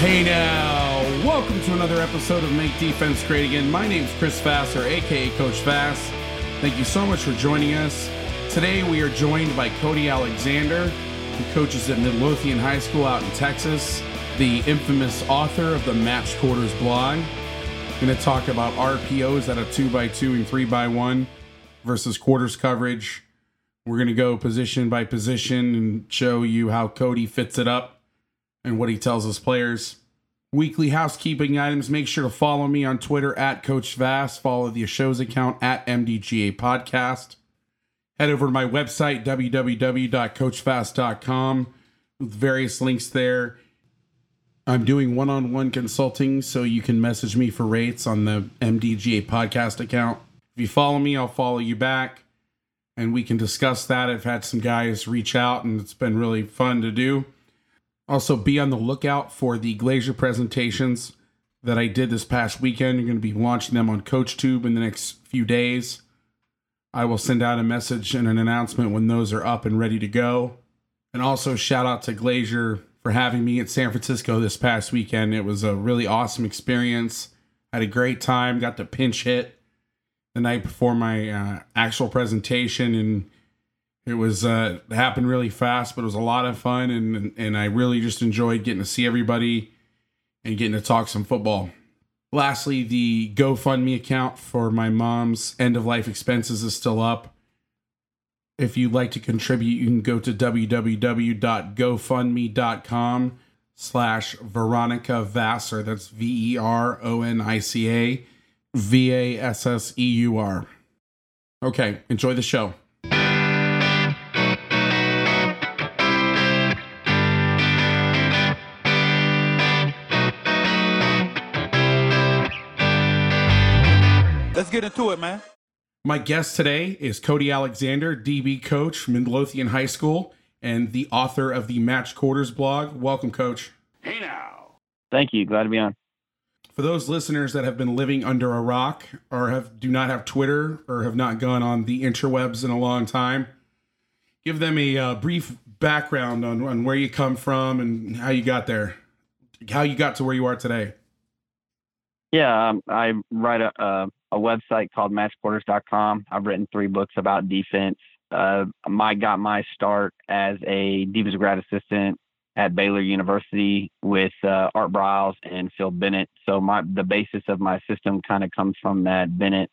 Hey now, welcome to another episode of Make Defense Great Again. My name's Chris Vasseur, aka Coach Vass. Thank you so much for joining us. Today we are joined by Cody Alexander, who coaches at Midlothian High School out in Texas, the infamous author of the Match Quarters blog. We're going to talk about RPOs at a 2x2 and 3x1 versus quarters coverage. We're going to go position by position and show you how Cody fits it up and what he tells his players. Weekly housekeeping items. Make sure to follow me on Twitter at Coach Vass. Follow the show's account at MDGA Podcast. Head over to my website, www.coachvass.com, with various links there. I'm doing one on one consulting, so you can message me for rates on the MDGA Podcast account. If you follow me, I'll follow you back, and we can discuss that. I've had some guys reach out, and it's been really fun to do. Also, be on the lookout for the Glazier presentations that I did this past weekend. You're going to be launching them on CoachTube in the next few days. I will send out a message and an announcement when those are up and ready to go. And also, shout out to Glazier for having me at San Francisco this past weekend. It was a really awesome experience. Had a great time. Got to pinch hit the night before my uh, actual presentation and it was uh happened really fast but it was a lot of fun and and i really just enjoyed getting to see everybody and getting to talk some football. Lastly the gofundme account for my mom's end of life expenses is still up. If you'd like to contribute you can go to www.gofundme.com slash veronica vasseur. That's v-e-r-o-n-i-c-a v-a-s-s-e-u-r okay enjoy the show get into it, man. My guest today is Cody Alexander, DB coach from Midlothian High School and the author of the Match Quarters blog. Welcome, coach. Hey now. Thank you. Glad to be on. For those listeners that have been living under a rock or have do not have Twitter or have not gone on the interwebs in a long time, give them a uh, brief background on, on where you come from and how you got there, how you got to where you are today. Yeah, um, I write a, a, a website called matchquarters.com. I've written three books about defense. Uh, I got my start as a defensive grad assistant at Baylor University with uh, Art Briles and Phil Bennett. So my the basis of my system kind of comes from that Bennett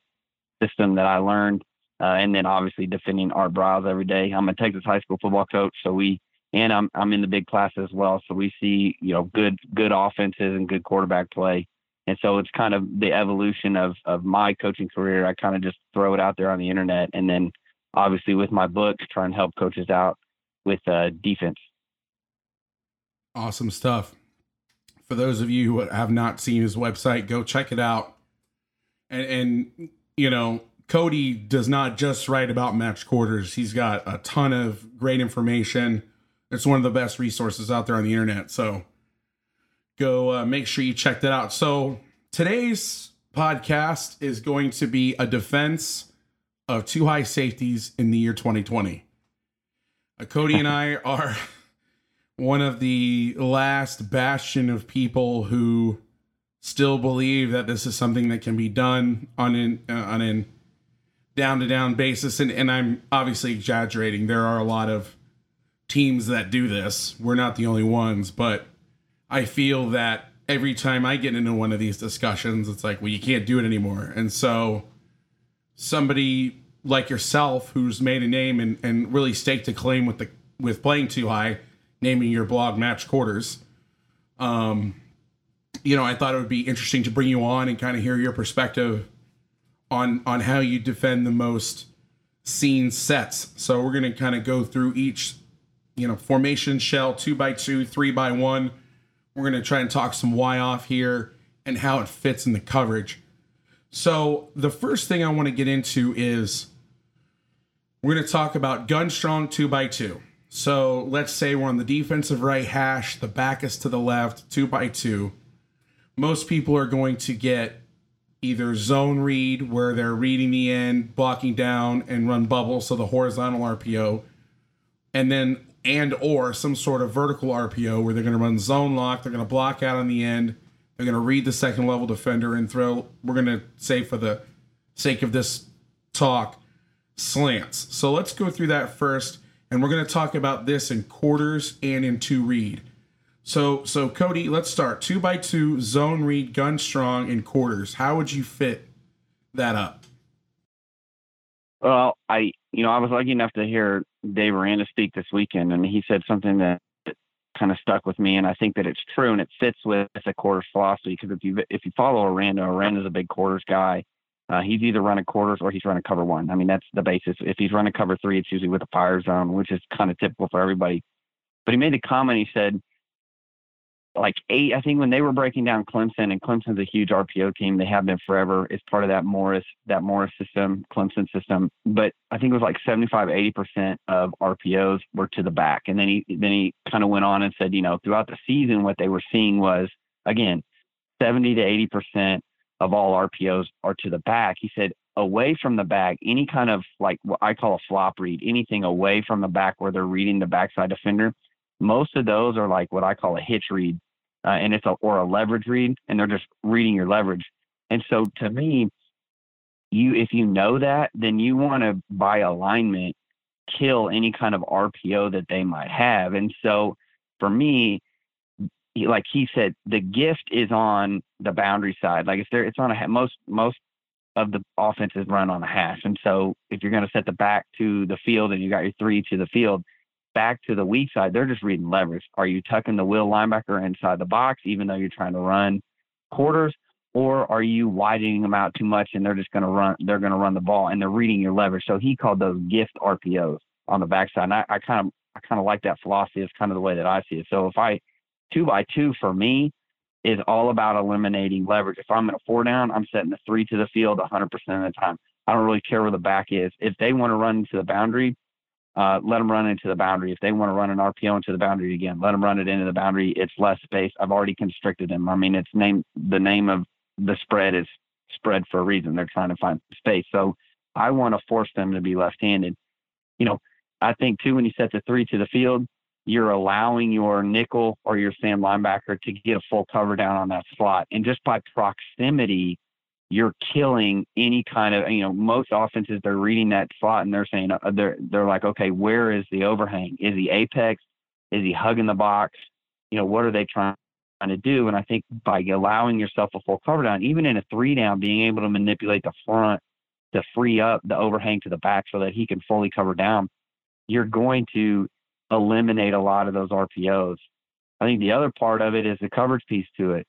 system that I learned, uh, and then obviously defending Art Briles every day. I'm a Texas high school football coach, so we and I'm I'm in the big class as well, so we see you know good good offenses and good quarterback play. And so it's kind of the evolution of of my coaching career. I kind of just throw it out there on the internet, and then obviously with my books, try and help coaches out with uh, defense. Awesome stuff. For those of you who have not seen his website, go check it out. And, and you know, Cody does not just write about match quarters. He's got a ton of great information. It's one of the best resources out there on the internet. So go uh, make sure you check that out. So today's podcast is going to be a defense of two high safeties in the year 2020. Uh, Cody and I are one of the last bastion of people who still believe that this is something that can be done on an uh, on an down to down basis and, and I'm obviously exaggerating. There are a lot of teams that do this. We're not the only ones, but I feel that every time I get into one of these discussions, it's like, well, you can't do it anymore. And so somebody like yourself who's made a name and, and really staked a claim with the with playing two high, naming your blog match quarters. Um, you know, I thought it would be interesting to bring you on and kind of hear your perspective on on how you defend the most scene sets. So we're gonna kind of go through each, you know, formation shell, two by two, three by one. We're gonna try and talk some Y off here and how it fits in the coverage. So the first thing I want to get into is we're going to talk about gun strong two by two. So let's say we're on the defensive right hash, the back is to the left, two by two. Most people are going to get either zone read, where they're reading the end, blocking down, and run bubble, so the horizontal RPO, and then and or some sort of vertical RPO where they're going to run zone lock, they're going to block out on the end, they're going to read the second level defender and throw. We're going to say for the sake of this talk, slants. So let's go through that first, and we're going to talk about this in quarters and in two read. So, so Cody, let's start two by two zone read, gun strong in quarters. How would you fit that up? Well, I, you know, I was lucky enough to hear Dave Aranda speak this weekend, and he said something that kind of stuck with me, and I think that it's true, and it fits with a quarters philosophy. Because if you if you follow Aranda, Aranda's a big quarters guy. Uh, he's either running quarters or he's running cover one. I mean, that's the basis. If he's running cover three, it's usually with a fire zone, which is kind of typical for everybody. But he made a comment. He said, like eight, I think when they were breaking down Clemson, and Clemson's a huge RPO team. They have been forever. It's part of that Morris, that Morris system, Clemson system. But I think it was like 75, 80% of RPOs were to the back. And then he, then he kind of went on and said, you know, throughout the season, what they were seeing was, again, 70 to 80% of all RPOs are to the back. He said, away from the back, any kind of like what I call a flop read, anything away from the back where they're reading the backside defender, most of those are like what I call a hitch read uh, and it's a or a leverage read, and they're just reading your leverage. And so to me, you if you know that, then you want to by alignment kill any kind of RPO that they might have. And so for me, like he said, the gift is on the boundary side. Like it's there, it's on a most most of the offenses run on a hash. And so if you're going to set the back to the field and you got your three to the field, back to the weak side, they're just reading leverage. Are you tucking the will linebacker inside the box, even though you're trying to run quarters, or are you widening them out too much and they're just going to run? They're going to run the ball and they're reading your leverage. So he called those gift RPOs on the backside. And I, I kind of I kind of like that philosophy. It's kind of the way that I see it. So if I two by two for me is all about eliminating leverage. If I'm in a four down, I'm setting the three to the field 100% of the time. I don't really care where the back is. If they want to run into the boundary, uh, let them run into the boundary. If they want to run an RPO into the boundary again, let them run it into the boundary. It's less space. I've already constricted them. I mean, it's name the name of the spread is spread for a reason. They're trying to find space. So I want to force them to be left-handed. You know, I think too when you set the three to the field, you're allowing your nickel or your Sam linebacker to get a full cover down on that slot, and just by proximity, you're killing any kind of you know most offenses they're reading that slot and they're saying uh, they're they're like okay where is the overhang? Is he apex? Is he hugging the box? You know what are they trying to do? And i think by allowing yourself a full cover down even in a three down being able to manipulate the front to free up the overhang to the back so that he can fully cover down you're going to eliminate a lot of those rpos i think the other part of it is the coverage piece to it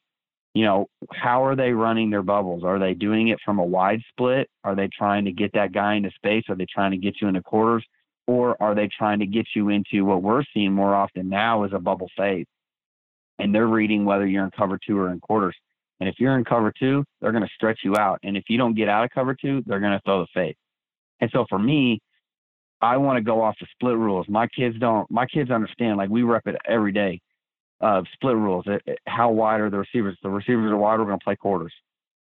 you know, how are they running their bubbles? Are they doing it from a wide split? Are they trying to get that guy into space? Are they trying to get you into quarters? Or are they trying to get you into what we're seeing more often now is a bubble phase? And they're reading whether you're in cover two or in quarters. And if you're in cover two, they're going to stretch you out. And if you don't get out of cover two, they're going to throw the fade. And so for me, I want to go off the split rules. My kids don't, my kids understand, like we rep it every day uh, split rules. It, it, how wide are the receivers? If the receivers are wide, we're going to play quarters.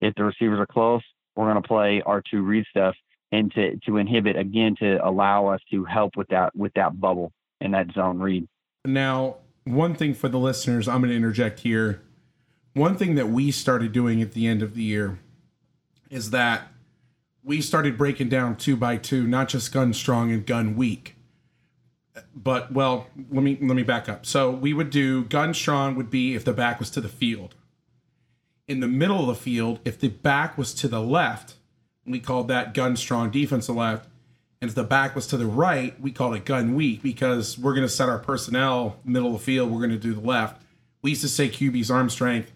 If the receivers are close, we're going to play our two read stuff and to, to inhibit again to allow us to help with that with that bubble and that zone read. Now, one thing for the listeners, I'm going to interject here. One thing that we started doing at the end of the year is that we started breaking down two by two, not just gun strong and gun weak. But well, let me let me back up. So we would do gun strong would be if the back was to the field. In the middle of the field, if the back was to the left, we called that gun strong defensive left. And if the back was to the right, we called it gun weak because we're going to set our personnel middle of the field. We're going to do the left. We used to say QB's arm strength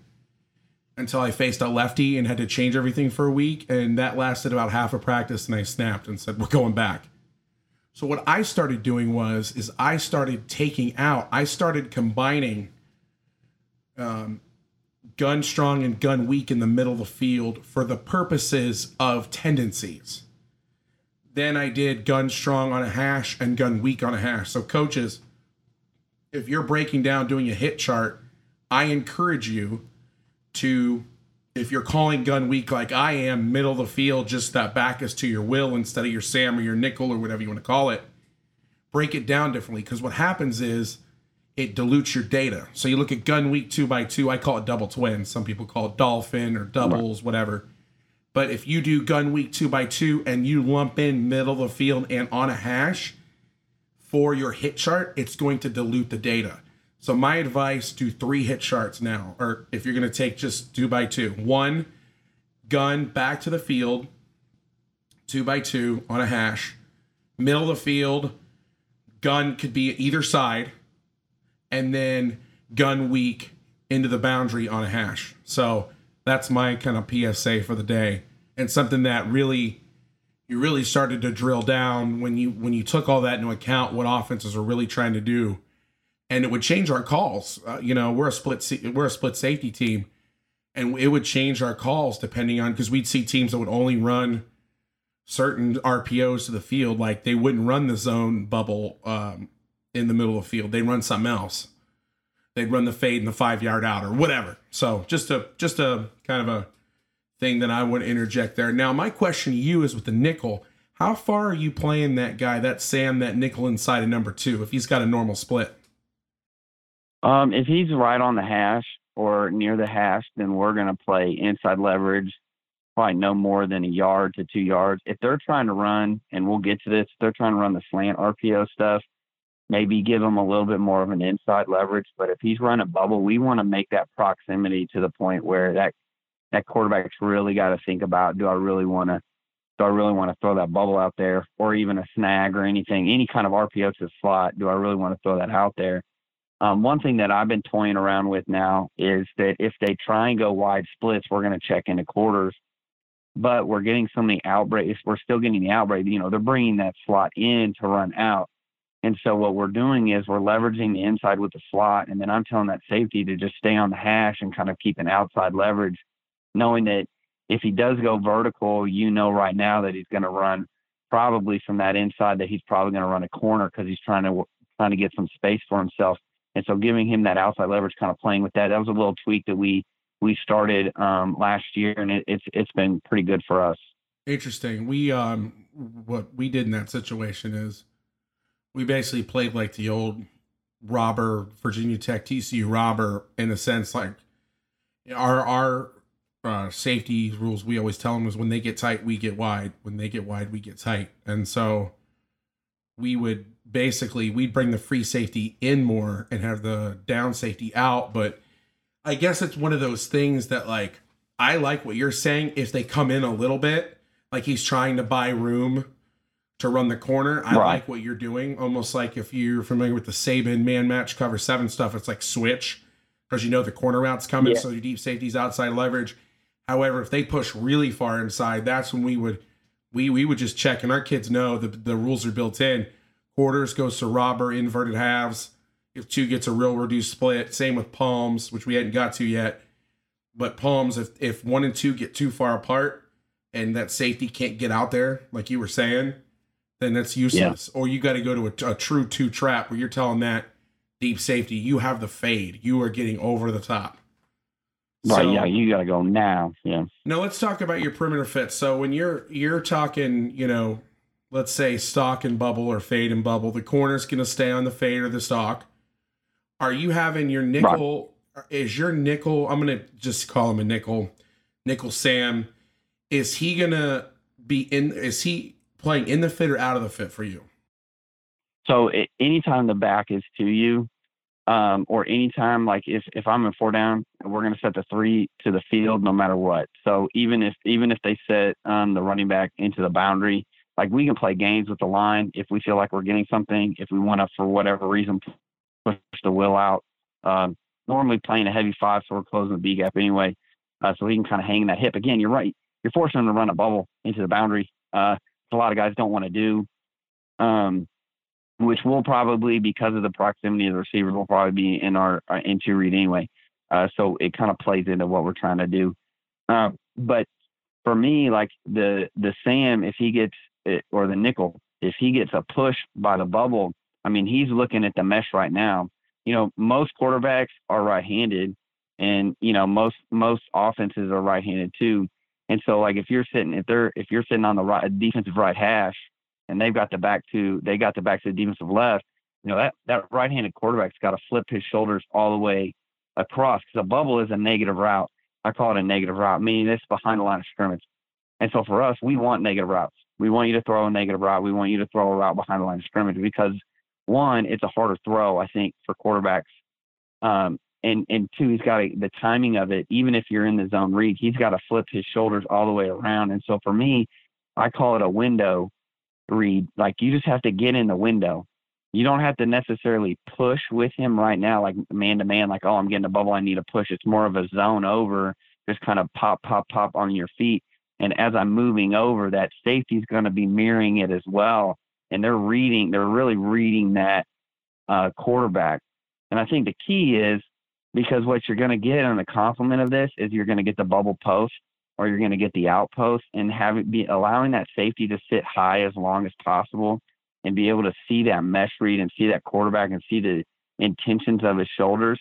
until I faced a lefty and had to change everything for a week. And that lasted about half a practice. And I snapped and said, We're going back. So what I started doing was is I started taking out, I started combining um, gun strong and gun weak in the middle of the field for the purposes of tendencies. Then I did gun strong on a hash and gun weak on a hash. So coaches, if you're breaking down doing a hit chart, I encourage you to if you're calling gun weak like I am, middle of the field, just that back is to your will instead of your Sam or your nickel or whatever you want to call it, break it down differently. Because what happens is it dilutes your data. So you look at gun weak two by two, I call it double twin. Some people call it dolphin or doubles, right. whatever. But if you do gun weak two by two and you lump in middle of the field and on a hash for your hit chart, it's going to dilute the data. So my advice: do three hit charts now, or if you're going to take just two by two, one gun back to the field, two by two on a hash, middle of the field, gun could be either side, and then gun weak into the boundary on a hash. So that's my kind of PSA for the day, and something that really you really started to drill down when you when you took all that into account what offenses are really trying to do and it would change our calls. Uh, you know, we're a split we're a split safety team, and it would change our calls depending on because we'd see teams that would only run certain RPOs to the field, like they wouldn't run the zone bubble um, in the middle of the field. They'd run something else. They'd run the fade in the five yard out or whatever. So just a just a kind of a thing that I would interject there. Now, my question to you is with the nickel. How far are you playing that guy, that Sam, that nickel inside of number two, if he's got a normal split? Um, if he's right on the hash or near the hash, then we're going to play inside leverage, probably no more than a yard to two yards. If they're trying to run, and we'll get to this, they're trying to run the slant RPO stuff, maybe give him a little bit more of an inside leverage. But if he's running bubble, we want to make that proximity to the point where that that quarterback's really got to think about: Do I really want to? Do I really want to throw that bubble out there, or even a snag or anything, any kind of RPO to the slot? Do I really want to throw that out there? Um, one thing that I've been toying around with now is that if they try and go wide splits, we're going to check into quarters. But we're getting so many outbreaks. We're still getting the outbreak. You know, they're bringing that slot in to run out. And so what we're doing is we're leveraging the inside with the slot, and then I'm telling that safety to just stay on the hash and kind of keep an outside leverage, knowing that if he does go vertical, you know right now that he's going to run probably from that inside that he's probably going to run a corner because he's trying to trying to get some space for himself. And so giving him that outside leverage, kind of playing with that, that was a little tweak that we we started um, last year, and it, it's it's been pretty good for us. Interesting. We um what we did in that situation is we basically played like the old robber Virginia Tech TCU robber in a sense like our our uh, safety rules we always tell them is when they get tight we get wide when they get wide we get tight and so we would basically we'd bring the free safety in more and have the down safety out. But I guess it's one of those things that like I like what you're saying. If they come in a little bit, like he's trying to buy room to run the corner. I right. like what you're doing. Almost like if you're familiar with the Saban man match cover seven stuff, it's like switch because you know the corner route's coming, yeah. so your deep safety's outside leverage. However, if they push really far inside, that's when we would we we would just check, and our kids know the the rules are built in quarters goes to robber inverted halves. If two gets a real reduced split, same with palms, which we hadn't got to yet. But palms, if if one and two get too far apart and that safety can't get out there, like you were saying, then that's useless. Yeah. Or you got to go to a, a true two trap where you're telling that deep safety, you have the fade. You are getting over the top. Right. So, yeah. You got to go now. Yeah. Now let's talk about your perimeter fit. So when you're you're talking, you know, let's say stock and bubble or fade and bubble, the corner's going to stay on the fade or the stock. Are you having your nickel? Is your nickel? I'm gonna just call him a nickel. Nickel Sam. Is he gonna be in? Is he playing in the fit or out of the fit for you? So anytime the back is to you, um, or anytime like if if I'm in four down, we're gonna set the three to the field no matter what. So even if even if they set um, the running back into the boundary, like we can play games with the line if we feel like we're getting something. If we want to, for whatever reason, push the will out. Um, normally playing a heavy five, so we're closing the B gap anyway, uh, so he can kind of hang that hip. Again, you're right. You're forcing him to run a bubble into the boundary. Uh, a lot of guys don't want to do. Um, which will probably, because of the proximity of the receiver, will probably be in our, our in two read anyway. Uh, so it kind of plays into what we're trying to do. Uh, but for me, like the the Sam, if he gets it, or the nickel, if he gets a push by the bubble, I mean, he's looking at the mesh right now. You know, most quarterbacks are right-handed, and you know, most most offenses are right-handed too. And so, like, if you're sitting, if they're if you're sitting on the right defensive right hash, and they've got the back to they got the back to the defensive left, you know, that that right-handed quarterback's got to flip his shoulders all the way across because a bubble is a negative route. I call it a negative route, meaning it's behind the line of scrimmage. And so for us, we want negative routes. We want you to throw a negative route. We want you to throw a route behind the line of scrimmage because one, it's a harder throw, I think, for quarterbacks. Um, and and two, he's got the timing of it. Even if you're in the zone read, he's got to flip his shoulders all the way around. And so for me, I call it a window read. Like you just have to get in the window. You don't have to necessarily push with him right now, like man to man, like, oh, I'm getting a bubble, I need a push. It's more of a zone over, just kind of pop, pop, pop on your feet. And as I'm moving over, that safety's going to be mirroring it as well. And they're reading, they're really reading that uh, quarterback. And I think the key is because what you're going to get on the complement of this is you're going to get the bubble post or you're going to get the outpost and have it be allowing that safety to sit high as long as possible and be able to see that mesh read and see that quarterback and see the intentions of his shoulders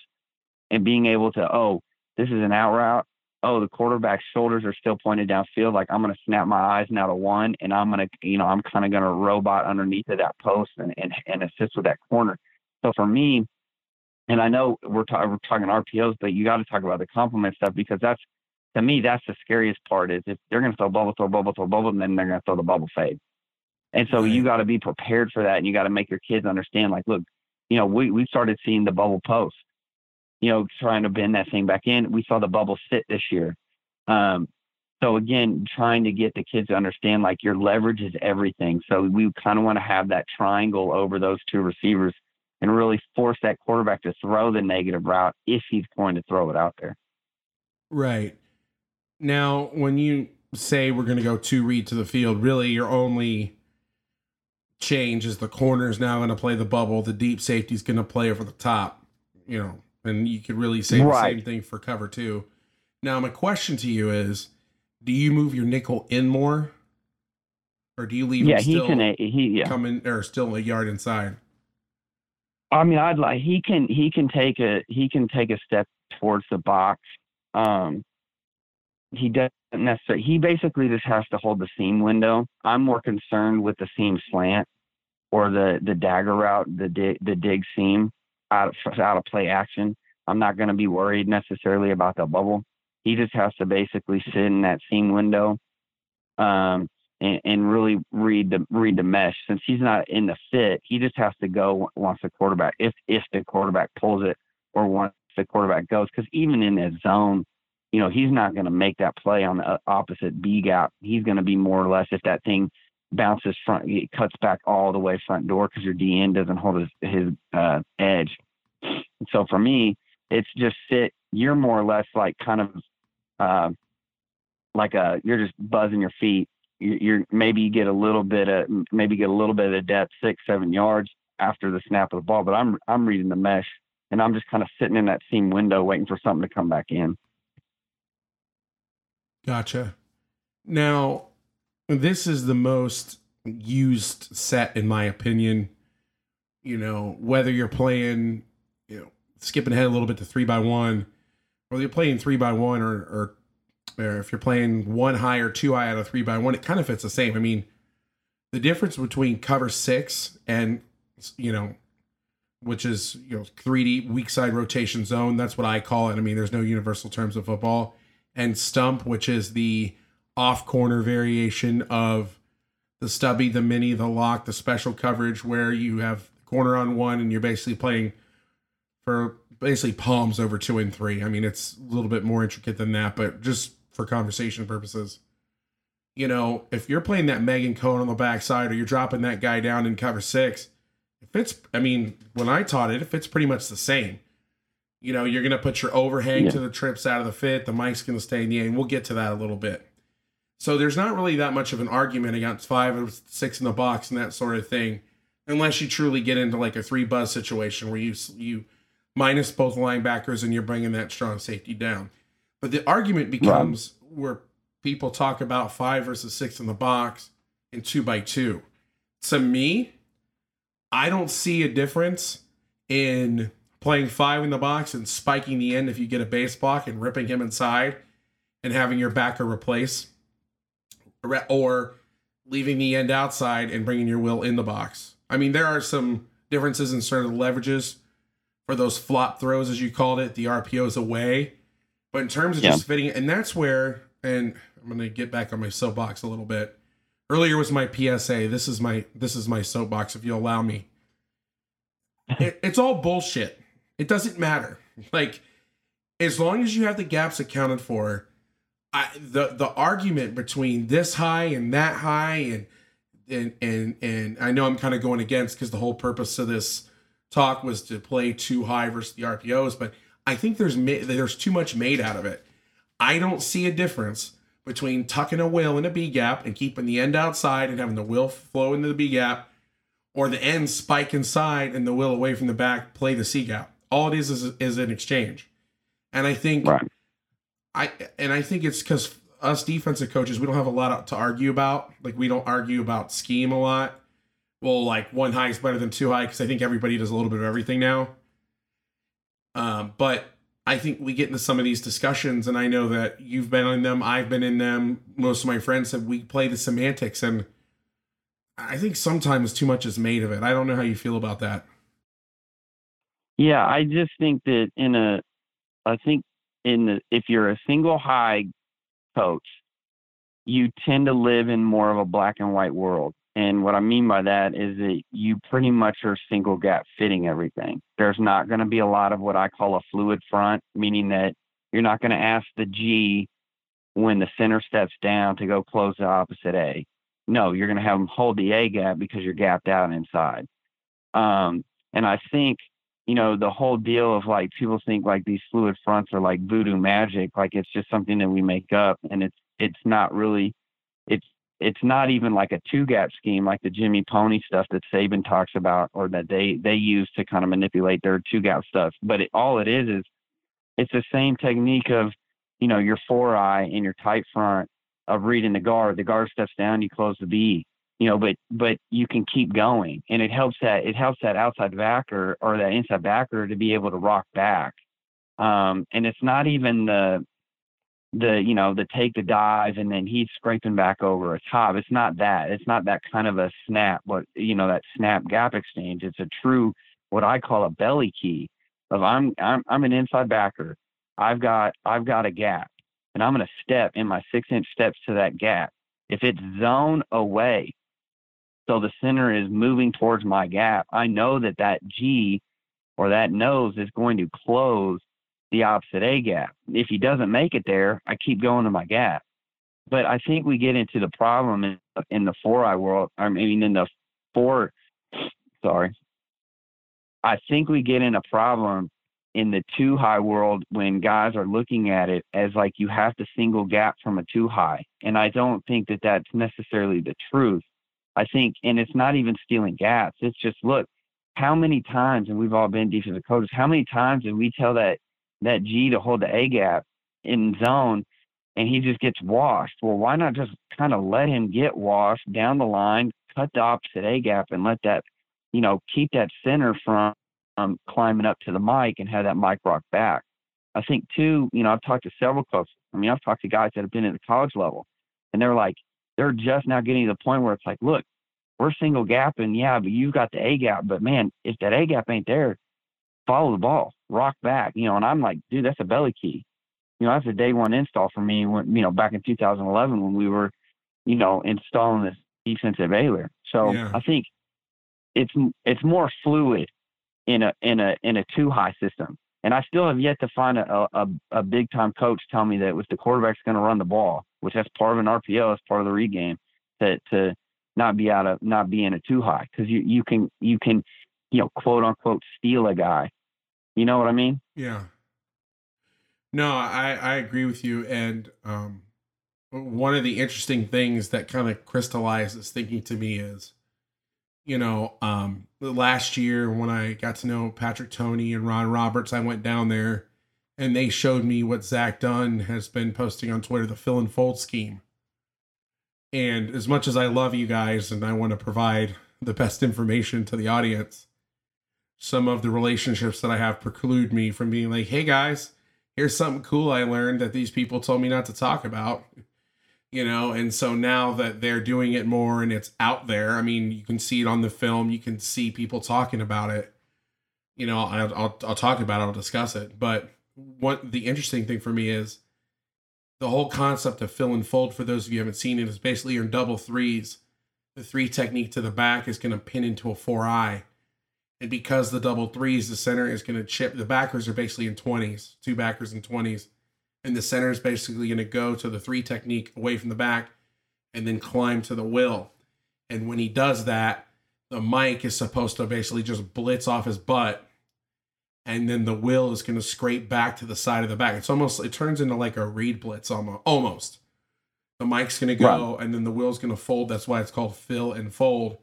and being able to, oh, this is an out route. Oh, the quarterback's shoulders are still pointed downfield. Like I'm going to snap my eyes now to one and I'm going to, you know, I'm kind of going to robot underneath of that post and, and, and assist with that corner. So for me, and I know we're, ta- we're talking RPOs, but you got to talk about the complement stuff because that's, to me, that's the scariest part is if they're going to throw bubble, throw bubble, throw bubble, and then they're going to throw the bubble fade. And so you got to be prepared for that, and you got to make your kids understand. Like, look, you know, we we started seeing the bubble post. You know, trying to bend that thing back in. We saw the bubble sit this year. Um, so again, trying to get the kids to understand like your leverage is everything. So we kind of want to have that triangle over those two receivers and really force that quarterback to throw the negative route if he's going to throw it out there. Right. Now, when you say we're going to go two read to the field, really your only change is the corner is now going to play the bubble, the deep safety is going to play over the top, you know, and you could really say Right. the same thing for cover two. Now, my question to you is do you move your nickel in more or do you leave yeah, him he can. He yeah. coming or still a yard inside? I mean, I'd like he can he can take a he can take a step towards the box. Um, he doesn't necessarily. He basically just has to hold the seam window. I'm more concerned with the seam slant or the the dagger route, the dig the dig seam out of out of play action. I'm not going to be worried necessarily about the bubble. He just has to basically sit in that seam window. Um, and, and really read the read the mesh. Since he's not in the fit, he just has to go once the quarterback if if the quarterback pulls it or once the quarterback goes. Because even in that zone, you know he's not going to make that play on the uh, opposite B gap. He's going to be more or less if that thing bounces front, it cuts back all the way front door because your DN doesn't hold his his uh, edge. So for me, it's just sit. You're more or less like kind of uh, like a you're just buzzing your feet you- you're maybe you get a little bit of maybe get a little bit of depth, six, seven yards after the snap of the ball. But I'm I'm reading the mesh and I'm just kind of sitting in that seam window waiting for something to come back in. Gotcha. Now, this is the most used set in my opinion. You know, whether you're playing, you know, skipping ahead a little bit to three by one, or you're playing three by one, or or, or if you're playing one high or two high out of three by one, it kind of fits the same. I mean, the difference between cover six and you know which is you know 3D weak side rotation zone. That's what I call it. I mean, there's no universal terms of football. And stump, which is the off corner variation of the stubby, the mini, the lock, the special coverage, where you have corner on one and you're basically playing for basically palms over two and three. I mean, it's a little bit more intricate than that, but just for conversation purposes. You know, if you're playing that Megan Cohen on the backside or you're dropping that guy down in cover six, if it's, I mean, when I taught it, if it's pretty much the same. You know, you're going to put your overhang Yeah. to the trips out of the fit. The mic's going to stay in the end. We'll get to that a little bit. So there's not really that much of an argument against five or six in the box and that sort of thing, unless you truly get into like a three buzz situation where you you minus both linebackers and you're bringing that strong safety down. But the argument becomes where people talk about five versus six in the box and two by two. To me, I don't see a difference in playing five in the box and spiking the end if you get a base block and ripping him inside and having your backer replace or leaving the end outside and bringing your will in the box. I mean, there are some differences in certain leverages for those flop throws, as you called it, the RPOs away. But in terms of Yeah. just fitting and that's where, and I'm going to get back on my soapbox a little bit. Earlier was my PSA. This is my this is my soapbox, if you allow me. It, it's all bullshit. It doesn't matter. Like, as long as you have the gaps accounted for, I, the the argument between this high and that high and and and and I know I'm kind of going against because the whole purpose of this talk was to play two high versus the RPOs, but I think there's there's too much made out of it. I don't see a difference between tucking a will in a B gap and keeping the end outside and having the will flow into the B gap, or the end spike inside and the will away from the back play the C gap. All it is is, is an exchange, and I think Right. I and I think it's because us defensive coaches we don't have a lot to argue about. Like we don't argue about scheme a lot. Well, like one high is better than two high because I think everybody does a little bit of everything now. Um, but I think we get into some of these discussions, and I know that you've been in them, I've been in them. Most of my friends said we play the semantics, and I think sometimes too much is made of it. I don't know how you feel about that. Yeah, I just think that in a, I think in the, if you're a single high coach, you tend to live in more of a black and white world. And what I mean by that is that you pretty much are single gap fitting everything. There's not going to be a lot of what I call a fluid front, meaning that you're not going to ask the G when the center steps down to go close the opposite A. No, you're going to have them hold the A gap because you're gapped out inside. Um, and I think you know, the whole deal of like people think like these fluid fronts are like voodoo magic, like it's just something that we make up and it's it's not really it's it's not even like a two gap scheme like the Jimmy Pony stuff that Saban talks about or that they they use to kind of manipulate their two gap stuff. But it, all it is is it's the same technique of, you know, your four eye and your tight front of reading the guard. The guard steps down, you close the B you know, but but you can keep going, and it helps that it helps that outside backer or that inside backer to be able to rock back. Um, and it's not even the the you know the take the dive and then he's scraping back over a top. It's not that. It's not that kind of a snap, but you know that snap gap exchange. It's a true what I call a belly key of I'm I'm I'm an inside backer. I've got I've got a gap, and I'm going to step in my six inch steps to that gap. If it's zone away, so the center is moving towards my gap, I know that that G or that nose is going to close the opposite A gap. If he doesn't make it there, I keep going to my gap. But I think we get into the problem in, in the four eye world. I mean, in the four, sorry. I think we get in a problem in the two high world when guys are looking at it as like you have to single gap from a two high. And I don't think that that's necessarily the truth. I think, and it's not even stealing gaps. It's just look, how many times, and we've all been defensive coaches, how many times did we tell that that G to hold the A gap in zone, and he just gets washed? Well, why not just kind of let him get washed down the line, cut the opposite A gap, and let that, you know, keep that center from um, climbing up to the mic and have that mic rock back. I think too, you know, I've talked to several coaches. I mean, I've talked to guys that have been at the college level, and they're like, they're just now getting to the point where it's like, look, we're single gap and yeah, but you've got the A gap. But man, if that A gap ain't there, follow the ball, rock back, you know. And I'm like, dude, that's a belly key. You know, that's a day one install for me when, you know, back in 2011 when we were, you know, installing this defensive ailer. So Yeah. I think it's it's more fluid in a in a in a two high system. And I still have yet to find a a, a big time coach tell me that if the quarterback's going to run the ball, which that's part of an RPO, that's part of the regame, game, to to not be out of not being a two high because you you can you can you know quote unquote steal a guy. You know what I mean? Yeah. No, I I agree with you, and um, one of the interesting things that kind of crystallizes thinking to me is, you know, um, last year when I got to know Patrick Toney and Ron Roberts, I went down there, and they showed me what Zach Dunn has been posting on Twitter, the fill and fold scheme. And as much as I love you guys and I want to provide the best information to the audience, some of the relationships that I have preclude me from being like, hey guys, here's something cool I learned that these people told me not to talk about. You know, and so now that they're doing it more and it's out there, I mean, you can see it on the film, you can see people talking about it. You know, I'll, I'll, I'll talk about it, I'll discuss it. But what the interesting thing for me is the whole concept of fill and fold, for those of you haven't seen it, is basically you're in double threes. The three technique to the back is going to pin into a four eye. And because the double threes, the center is going to chip. The backers are basically in 20s, two backers in 20s. And the center is basically going to go to the three technique away from the back and then climb to the will. And when he does that, the mic is supposed to basically just blitz off his butt. And then the will is going to scrape back to the side of the back. It's almost, it turns into like a read blitz almost. almost. The mic's going to go and then the will's going to fold. That's why it's called fill and fold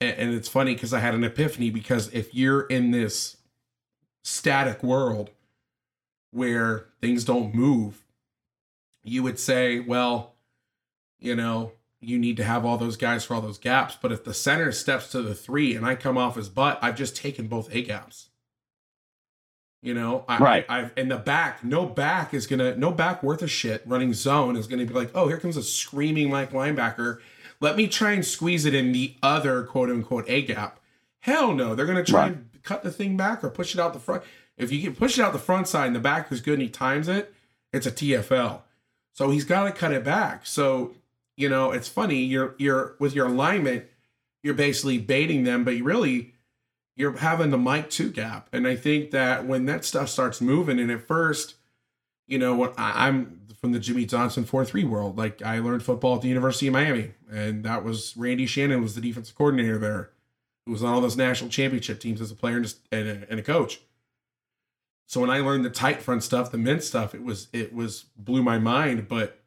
and, and it's funny because I had an epiphany because if you're in this static world where things don't move, you would say, well, you know, you need to have all those guys for all those gaps. But if the center steps to the three and I come off his butt, I've just taken both A gaps. You know, I, Right. I, I've in the back, no back is gonna, no back worth a shit running zone is gonna be like, oh, here comes a screaming Mike linebacker. Let me try and squeeze it in the other quote unquote A gap. Hell no, they're gonna try Right. and cut the thing back or push it out the front. If you can push it out the front side and the back is good and he times it, it's a TFL. So he's got to cut it back. So you know, it's funny. You're you're with your alignment, you're basically baiting them, but you really you're having the mic two gap. And I think that when that stuff starts moving, and at first, you know, what I'm from the Jimmy Johnson four three world. Like I learned football at the University of Miami, and that was Randy Shannon was the defensive coordinator there, who was on all those national championship teams as a player and, a, and a coach. So when I learned the tight front stuff, the mint stuff, it was it was blew my mind. But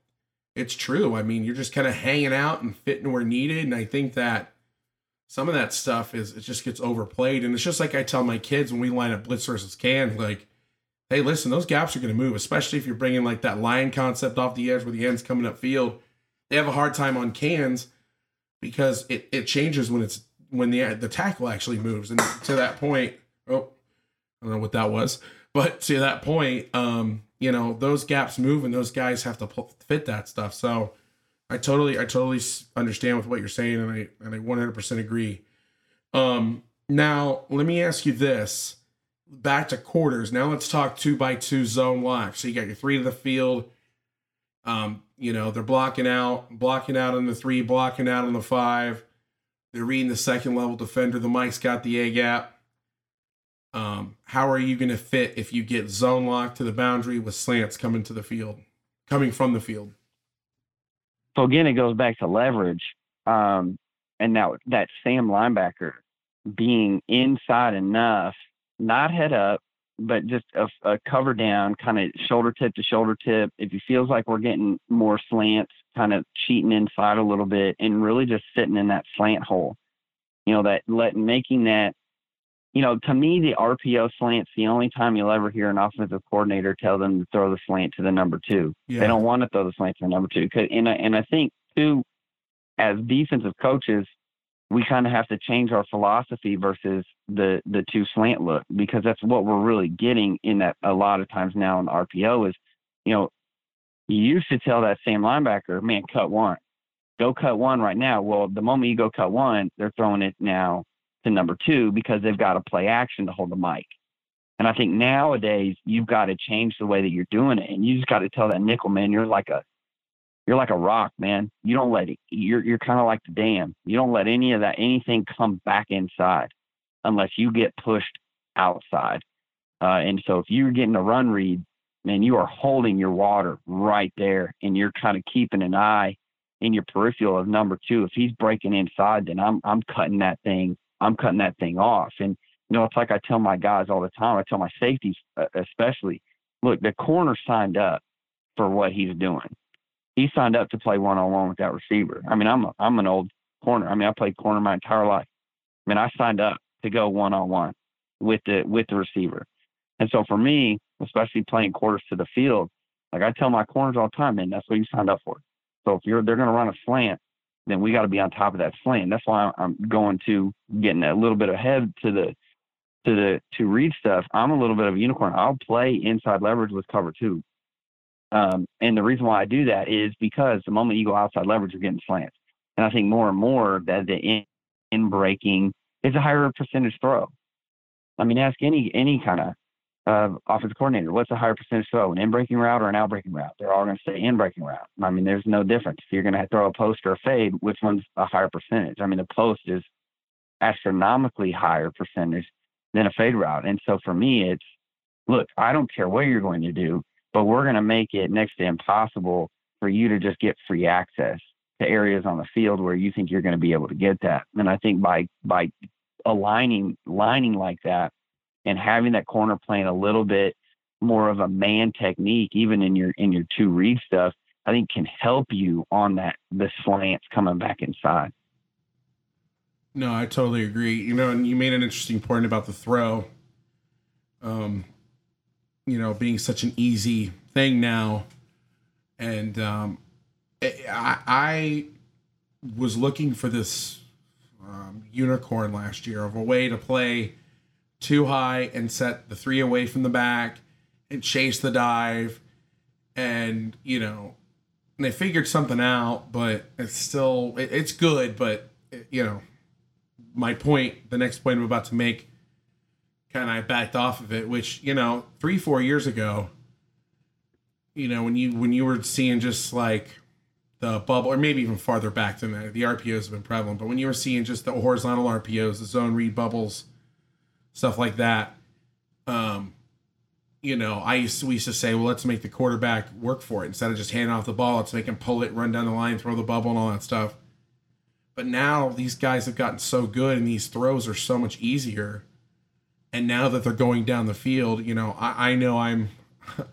it's true. I mean, you're just kind of hanging out and fitting where needed, and I think that some of that stuff is it just gets overplayed. And it's just like I tell my kids when we line up blitz versus can, like, hey, listen, those gaps are going to move, especially if you're bringing like that line concept off the edge where the end's coming up field. They have a hard time on cans because it, it changes when it's when the the tackle actually moves. And to that point, oh, I don't know what that was, but to that point, um, you know, those gaps move and those guys have to fit that stuff. So I totally, I totally understand with what you're saying, and I and I 100% agree. Um, now let me ask you this: back to quarters. Now let's talk two by two zone lock. So you got your three to the field. Um, you know they're blocking out, blocking out on the three, blocking out on the five. They're reading the second level defender. The Mike's got the A gap. Um, how are you going to fit if you get zone lock to the boundary with slants coming to the field, coming from the field? So again, it goes back to leverage, um, and now that Sam linebacker being inside enough, not head up, but just a, a cover down, kind of shoulder tip to shoulder tip. If he feels like we're getting more slants, kind of cheating inside a little bit, and really just sitting in that slant hole. You know that let making that. You know, to me, the RPO slant's the only time you'll ever hear an offensive coordinator tell them to throw the slant to the number two. Yeah. They don't want to throw the slant to the number two. 'Cause- And I, and I think too, as defensive coaches, we kind of have to change our philosophy versus the the two slant look because that's what we're really getting in that a lot of times now in the RPO is, you know, you used to tell that same linebacker, man, cut one. go cut one right now. Well, the moment you go cut one, they're throwing it now to number two because they've got to play action to hold the mic. And I think nowadays you've got to change the way that you're doing it, and you just got to tell that nickel man you're like a you're like a rock, man. You don't let it. You're you're kind of like the dam. You don't let any of that anything come back inside unless you get pushed outside. Uh, and so if you're getting a run read, man, you are holding your water right there, and you're kind of keeping an eye in your peripheral of number two. If he's breaking inside, then I'm I'm cutting that thing. I'm cutting that thing off. And you know, it's like I tell my guys all the time. I tell my safeties uh, especially, look, the corner signed up for what he's doing. He signed up to play one on one with that receiver. I mean, I'm a, I'm an old corner. I mean, I played corner my entire life. I mean, I signed up to go one on one with the with the receiver. And so for me, especially playing quarters to the field, like I tell my corners all the time, man, that's what you signed up for. So if you're they're to run a slant, then we got to be on top of that slant. That's why I'm going to getting a little bit ahead to the to the two read stuff. I'm a little bit of a unicorn. I'll play inside leverage with cover two. Um, and the reason why I do that is because the moment you go outside leverage, you're getting slants. And I think more and more that the in, in breaking is a higher percentage throw. I mean, ask any any kind of uh, offensive coordinator, what's a higher percentage throw, an in breaking route or an out breaking route? They're all going to say in breaking route. I mean, there's no difference. If you're going to throw a post or a fade, which one's a higher percentage? I mean, the post is astronomically higher percentage than a fade route. And so for me, it's look, I don't care what you're going to do, but we're going to make it next to impossible for you to just get free access to areas on the field where you think you're going to be able to get that. And I think by by aligning lining like that and having that corner playing a little bit more of a man technique, even in your in your two read stuff, I think can help you on that the slants coming back inside. No, I totally agree. You know, and you made an interesting point about the throw. Um, you know, being such an easy thing now, and um, I, I was looking for this um, unicorn last year of a way to play two high and set the three away from the back and chase the dive. And, you know, they figured something out, but it's still, it, it's good. But, you know, my point, the next point I'm about to make, kind of backed off of it, which, you know, three, four years ago, you know, when you, when you were seeing just like, the bubble, or maybe even farther back than that. The RPOs have been prevalent, but when you were seeing just the horizontal RPOs, the zone read bubbles, stuff like that. Um, you know, I used to, we used to say, well, let's make the quarterback work for it instead of just handing off the ball. Let's make him pull it, run down the line, throw the bubble, and all that stuff. But now these guys have gotten so good, and these throws are so much easier. And now that they're going down the field, you know, I, I know I'm.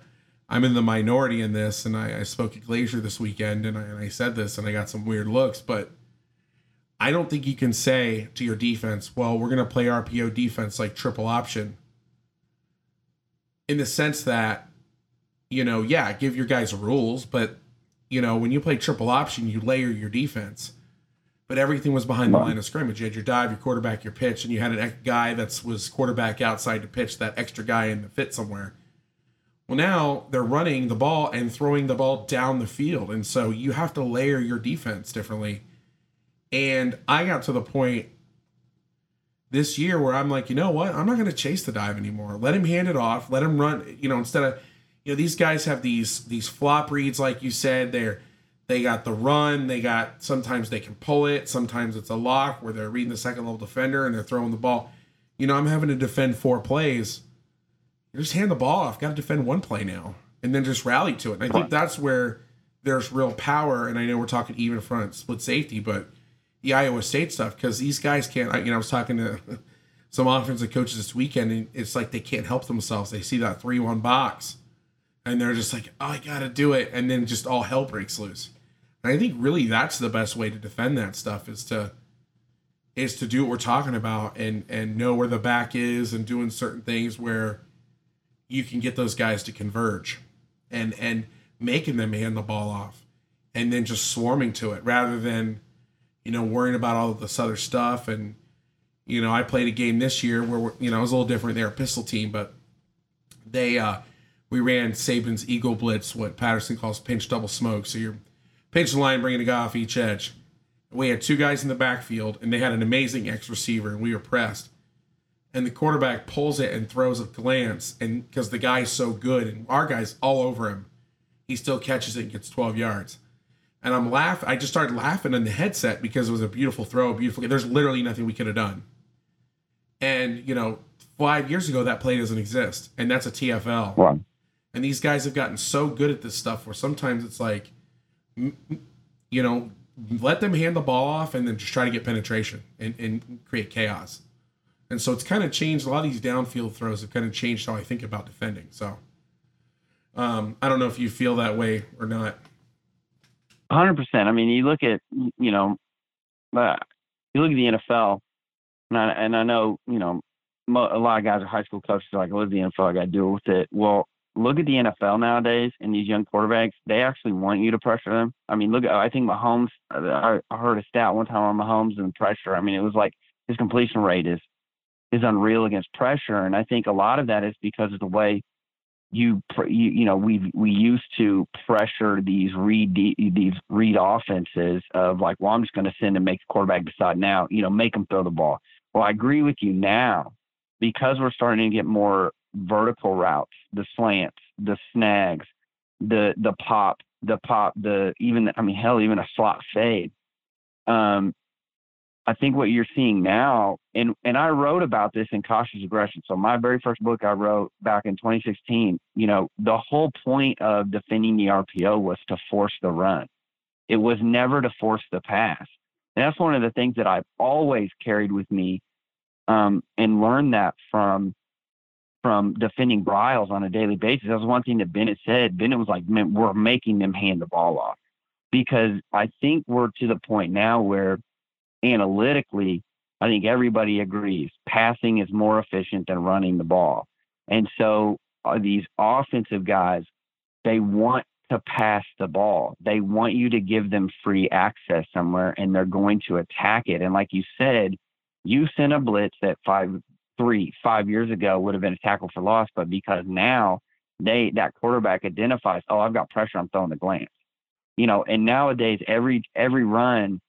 I'm in the minority in this, and I, I spoke at Glazier this weekend, and I, and I said this, and I got some weird looks, but I don't think you can say to your defense, well, we're going to play RPO defense like triple option. In the sense that, you know, yeah, give your guys rules, but, you know, when you play triple option, you layer your defense. But everything was behind the line of scrimmage. You had your dive, your quarterback, your pitch, and you had a guy that was quarterback outside to pitch, that extra guy in the fit somewhere. Well, now they're running the ball and throwing the ball down the field. And so you have to layer your defense differently and I got to the point this year where I'm like, you know what? I'm not going to chase the dive anymore. Let him hand it off. Let him run. You know, instead of, you know, these guys have these these flop reads, like you said. They're they got the run. They got sometimes they can pull it. Sometimes it's a lock where they're reading the second level defender and they're throwing the ball. You know, I'm having to defend four plays. You just hand the ball off. Got to defend one play now, and then just rally to it. And I think that's where there's real power. And I know we're talking even front split safety, but the Iowa State stuff because these guys can't. You know, I was talking to some offensive coaches this weekend, and it's like they can't help themselves. They see that three-one box, and they're just like, "Oh, I got to do it," and then just all hell breaks loose. And I think really that's the best way to defend that stuff is to is to do what we're talking about and and know where the back is and doing certain things where you can get those guys to converge and and making them hand the ball off and then just swarming to it rather than you know, worrying about all this other stuff. And, you know, I played a game this year where, you know, it was a little different. They're a pistol team, but they, uh, we ran Saban's Eagle Blitz, what Patterson calls pinch double smoke. So you're pitch the line, bringing a guy off each edge. We had two guys in the backfield, and they had an amazing X receiver, and we were pressed. And the quarterback pulls it and throws a glance, and because the guy's so good, and our guy's all over him, he still catches it and gets 12 yards. And I'm laughing. I just started laughing in the headset because it was a beautiful throw, a beautiful. There's literally nothing we could have done. And you know, five years ago, that play doesn't exist, and that's a TFL. Wow. And these guys have gotten so good at this stuff where sometimes it's like, you know, let them hand the ball off and then just try to get penetration and, and create chaos. And so it's kind of changed. A lot of these downfield throws have kind of changed how I think about defending. So um, I don't know if you feel that way or not. Hundred percent. I mean, you look at you know, uh, you look at the NFL, and I, and I know you know, a lot of guys are high school coaches like, "What is the NFL, I got to deal with it." Well, look at the NFL nowadays and these young quarterbacks. They actually want you to pressure them. I mean, look. I think Mahomes. I, I heard a stat one time on Mahomes and pressure. I mean, it was like his completion rate is is unreal against pressure, and I think a lot of that is because of the way you you, you know we we used to pressure these read these read offenses of like well I'm just going to send and make the quarterback decide now you know make them throw the ball. Well, I agree with you now because we're starting to get more vertical routes, the slants, the snags, the the pop, the pop, the even I mean hell even a slot fade. Um, I think what you're seeing now, and and I wrote about this in Cautious Aggression. So my very first book I wrote back in 2016. You know, the whole point of defending the RPO was to force the run. It was never to force the pass. And that's one of the things that I've always carried with me, um, and learned that from from defending Briles on a daily basis. That was one thing that Bennett said. Bennett was like, "Man, we're making them hand the ball off," because I think we're to the point now where analytically, I think everybody agrees passing is more efficient than running the ball. And so uh, these offensive guys, they want to pass the ball. They want you to give them free access somewhere and they're going to attack it. And like you said, you sent a blitz that five, three, five years ago would have been a tackle for loss, but because now they that quarterback identifies, oh, I've got pressure, I'm throwing the glance. You know, and nowadays every every run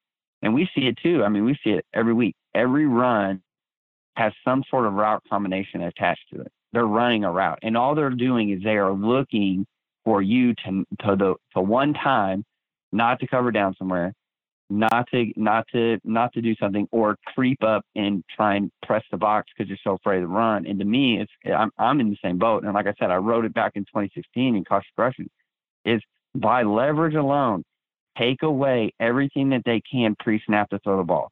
and we see it too. I mean, we see it every week. Every run has some sort of route combination attached to it. They're running a route, and all they're doing is they are looking for you to to the to one time not to cover down somewhere, not to not to not to do something or creep up and try and press the box because you're so afraid to run. And to me, it's I'm I'm in the same boat. And like I said, I wrote it back in 2016 in Cautious Aggression. Is by leverage alone, take away everything that they can pre snap to throw the ball.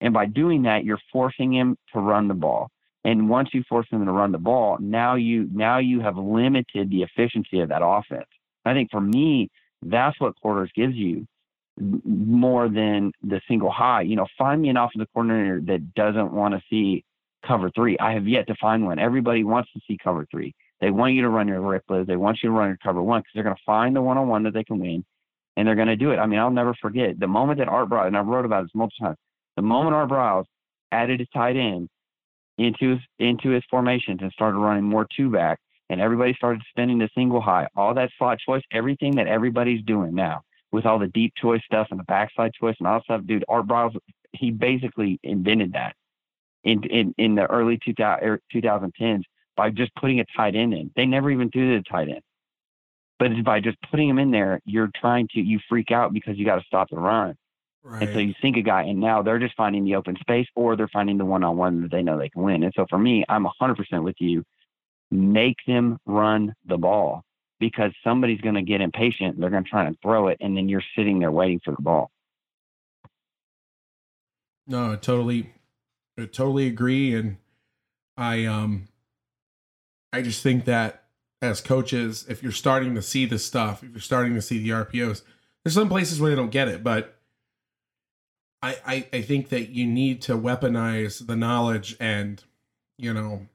And by doing that, you're forcing him to run the ball. And once you force him to run the ball, now you now you have limited the efficiency of that offense. I think for me, that's what quarters gives you more than the single high. You know, find me an offensive coordinator that doesn't want to see cover three. I have yet to find one. Everybody wants to see cover three. They want you to run your ripples. They want you to run your cover one because they're going to find the one on one that they can win and they're going to do it. I mean, I'll never forget the moment that Art Briles, and I wrote about this multiple times, the moment Art Briles added his tight end into his, into his formations and started running more two back, and everybody started spinning the single high, all that slot choice, everything that everybody's doing now with all the deep choice stuff and the backside choice and all that stuff, dude, Art Briles, he basically invented that in in, in the early 2000, 2010s er, by just putting a tight end in. They never even threw the tight end. But by just putting him in there, you're trying to you freak out because you got to stop the run. Right. And so you sink a guy, and now they're just finding the open space, or they're finding the one-on-one that they know they can win. And so for me, I'm 100% with you. Make them run the ball because somebody's going to get impatient. They're going to try and throw it, and then you're sitting there waiting for the ball. No, I totally, I totally agree, and I um, I just think that as coaches, if you're starting to see this stuff, if you're starting to see the RPOs, there's some places where they don't get it, but I, I, I think that you need to weaponize the knowledge and, you know,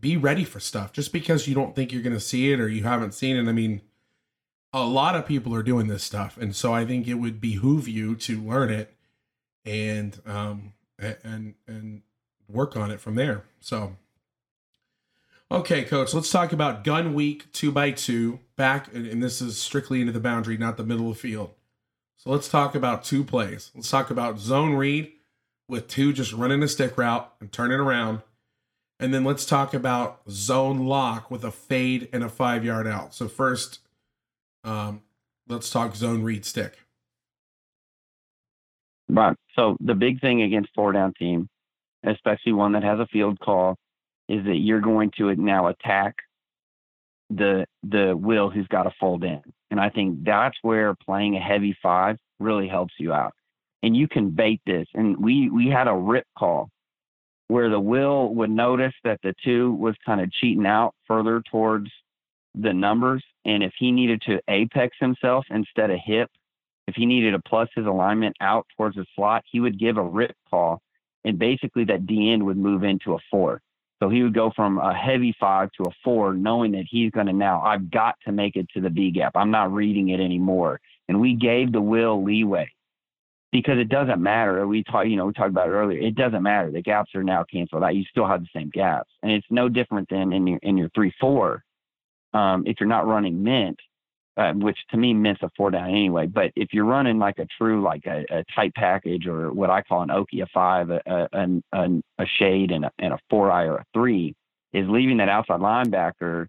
be ready for stuff. Just because you don't think you're going to see it or you haven't seen it, I mean, a lot of people are doing this stuff, and so I think it would behoove you to learn it and um and and work on it from there. So Okay, coach, let's talk about gun week two by two. Back, and this is strictly into the boundary, not the middle of the field. So let's talk about two plays. Let's talk about zone read with two just running a stick route and turning around. And then let's talk about zone lock with a fade and a five yard out. So, first, um, let's talk zone read stick. Right. So, the big thing against four down team, especially one that has a field call, is that you're going to now attack the the will who's got to fold in. And I think that's where playing a heavy five really helps you out. And you can bait this. And we we had a rip call where the will would notice that the two was kind of cheating out further towards the numbers. And if he needed to apex himself instead of hip, if he needed to plus his alignment out towards the slot, he would give a rip call. And basically that D end would move into a four. So he would go from a heavy five to a four, knowing that he's going to now, I've got to make it to the B gap. I'm not reading it anymore. And we gave the will leeway because it doesn't matter. We talked, you know, we talked about it earlier. It doesn't matter. The gaps are now canceled out. You still have the same gaps. And it's no different than in your, in your three, four. Um, if you're not running mint, uh, which to me meant a four down anyway. But if you're running like a true like a, a tight package or what I call an Okie, a five, a, a, a, a shade, and a, and a four eye or a three, is leaving that outside linebacker.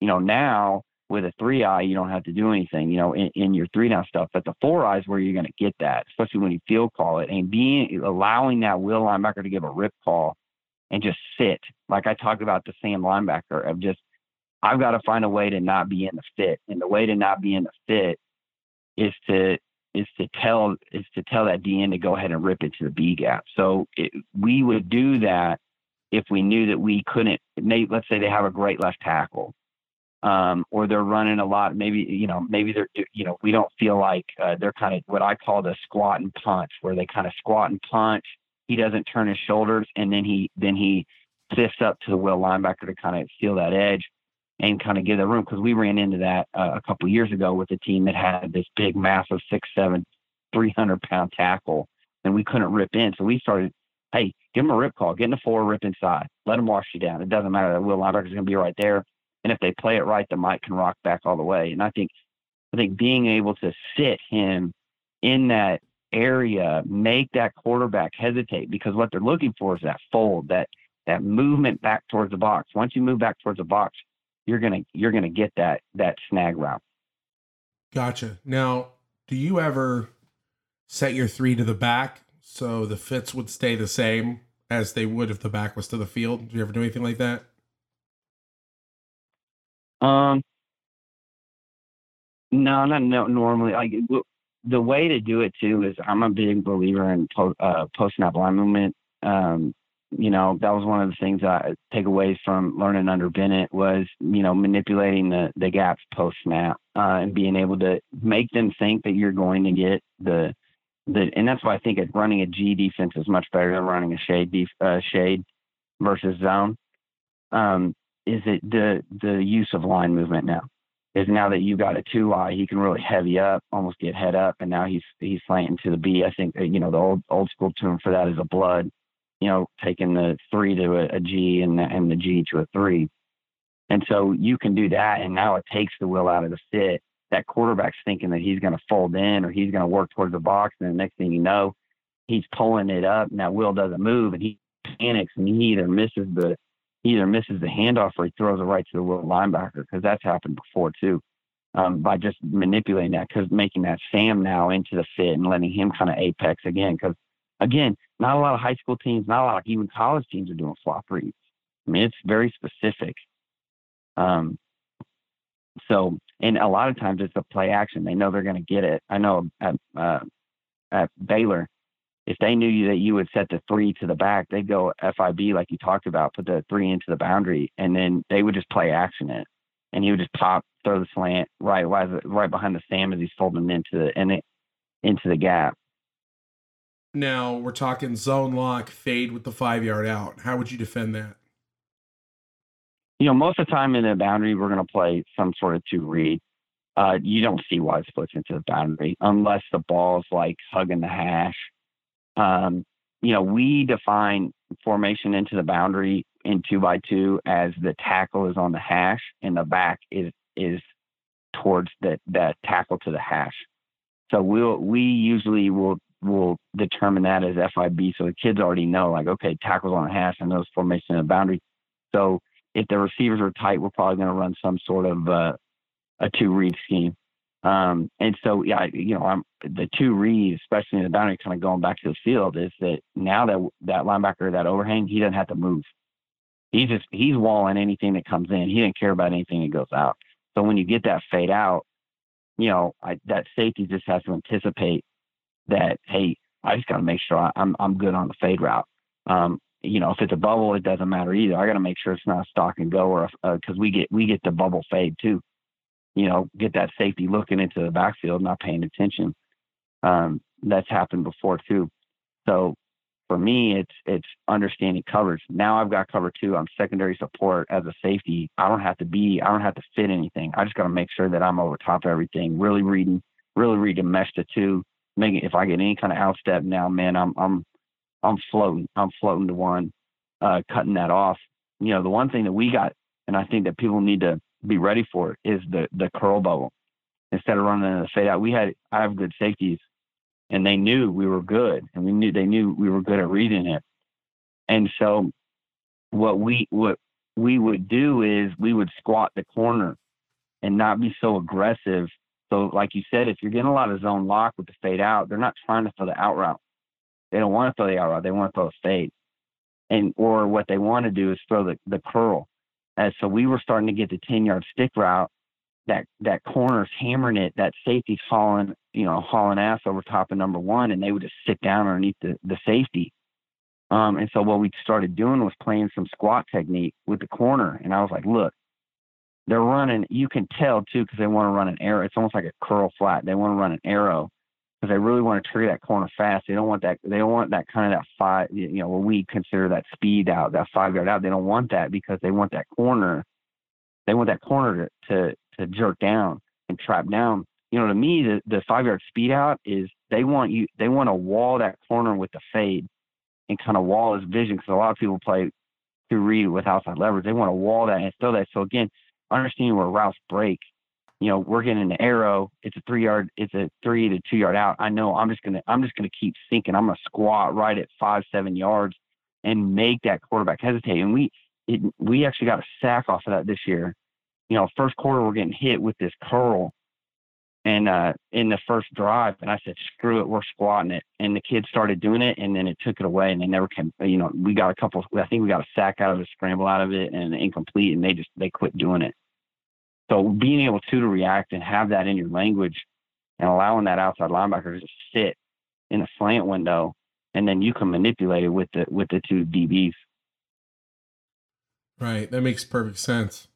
You know now with a three eye, you don't have to do anything. You know in, in your three down stuff, but the four eyes where you're going to get that, especially when you field call it and being allowing that will linebacker to give a rip call and just sit like I talked about the Sam linebacker of just I've got to find a way to not be in the fit. And the way to not be in the fit is to is to tell is to tell that DN to go ahead and rip it to the B gap. So it, we would do that if we knew that we couldn't. Maybe, let's say they have a great left tackle, um, or they're running a lot. Maybe you know maybe they're you know we don't feel like uh, they're kind of what I call the squat and punch, where they kind of squat and punch. He doesn't turn his shoulders, and then he then he sifts up to the will linebacker to kind of steal that edge and kind of give the room because we ran into that uh, a couple years ago with a team that had this big, massive six, seven, 300 pound tackle, and we couldn't rip in. So we started, hey, give them a rip call, get in the four, rip inside, let them wash you down. It doesn't matter. The will linebacker is going to be right there, and if they play it right, the Mike can rock back all the way. And I think, I think being able to sit him in that area, make that quarterback hesitate because what they're looking for is that fold, that that movement back towards the box. Once you move back towards the box, you're gonna you're gonna get that that snag route. Gotcha. Now, do you ever set your three to the back so the fits would stay the same as they would if the back was to the field? Do you ever do anything like that? Um, no, not no, normally. Like the way to do it too is I'm a big believer in post, uh, post snap line movement. Um, you know, that was one of the things I take away from learning under Bennett was, you know, manipulating the, the gaps post snap uh, and being able to make them think that you're going to get the, the, and that's why I think running a G defense is much better than running a shade def, uh, shade versus zone. Um, is it the the use of line movement now? Is now that you got a two eye, he can really heavy up, almost get head up, and now he's he's slanting to the B. I think you know the old old school term for that is a blood you know, taking the three to a, a G and the, and the G to a three. And so you can do that. And now it takes the will out of the fit. That quarterback's thinking that he's going to fold in or he's going to work towards the box. And the next thing you know, he's pulling it up and that will doesn't move and he panics and he either misses the, he either misses the handoff or he throws it right to the will linebacker because that's happened before too. Um, by just manipulating that, because making that Sam now into the fit and letting him kind of apex again. Because again, not a lot of high school teams, not a lot of even college teams are doing flop reads. I mean, it's very specific. Um, so, and a lot of times it's a play action. They know they're going to get it. I know at uh, at Baylor, if they knew you that you would set the three to the back, they'd go FIB like you talked about, put the three into the boundary, and then they would just play action it, and he would just pop, throw the slant right, right behind the Sam as he's folding into the it into the gap. Now we're talking zone lock, fade with the five yard out. How would you defend that? You know, most of the time in the boundary, we're going to play some sort of two read. Uh, you don't see wide splits into the boundary unless the ball's like hugging the hash. Um, you know, we define formation into the boundary in two by two as the tackle is on the hash and the back is is towards the that tackle to the hash. So we'll we usually will will determine that as FIB. So the kids already know like okay tackles on the hash and those formation the boundary. So if the receivers are tight, we're probably going to run some sort of uh, a two read scheme. Um, and so, yeah, you know, I'm the two reads, especially in the boundary, kind of going back to the field, is that now that that linebacker, that overhang, he doesn't have to move. He's just he's walling anything that comes in. He didn't care about anything that goes out. So when you get that fade out, you know, I, that safety just has to anticipate that. Hey, I just got to make sure I, I'm I'm good on the fade route. Um, you know, if it's a bubble, it doesn't matter either. I got to make sure it's not a stock and go, or because uh, we get we get the bubble fade too you know, get that safety looking into the backfield, not paying attention. Um, that's happened before too. So for me, it's it's understanding coverage. Now I've got cover two. I'm secondary support as a safety. I don't have to be. I don't have to fit anything. I just got to make sure that I'm over top of everything. Really reading. Really reading mesh to two. Making if I get any kind of outstep now, man, I'm I'm I'm floating. I'm floating to one, uh, cutting that off. You know, the one thing that we got, and I think that people need to be ready for is the the curl bubble. Instead of running the fade out, we had I have good safeties, and they knew we were good, and we knew they knew we were good at reading it. And so, what we what we would do is we would squat the corner and not be so aggressive. So, like you said, if you're getting a lot of zone lock with the fade out, they're not trying to throw the out route. They don't want to throw the out route. They want to throw a fade. And or what they want to do is throw the, the curl. And so we were starting to get the 10 yard stick route. That that corner's hammering it. That safety's hauling, you know, hauling ass over top of number one, and they would just sit down underneath the, the safety. Um, and so what we started doing was playing some squat technique with the corner. And I was like, look, they're running. You can tell too because they want to run an arrow. It's almost like a curl flat. They want to run an arrow because they really want to trigger that corner fast. They don't want that. They don't want that kind of that five. You know, what we consider that speed out, that five yard out. They don't want that because they want that corner. They want that corner to to, to jerk down and trap down. You know, to me, the, the five yard speed out is they want you. They want to wall that corner with the fade and kind of wall his vision because a lot of people play two read with outside leverage. They want to wall that and throw that. So again, understanding where routes break you know, we're getting an arrow. It's a three yard, it's a three to two yard out. I know I'm just gonna, I'm just gonna keep sinking. I'm gonna squat right at five, seven yards and make that quarterback hesitate. And we, it, we actually got a sack off of that this year. You know, first quarter we're getting hit with this curl, and uh, in the first drive, and I said, "Screw it, we're squatting it." And the kids started doing it, and then it took it away, and they never came. You know, we got a couple. I think we got a sack out of it, scramble out of it, and incomplete, and they just they quit doing it. So being able to to react and have that in your language and allowing that outside linebacker to sit in a slant window and then you can manipulate it with the with the two DBs. Right, that makes perfect sense.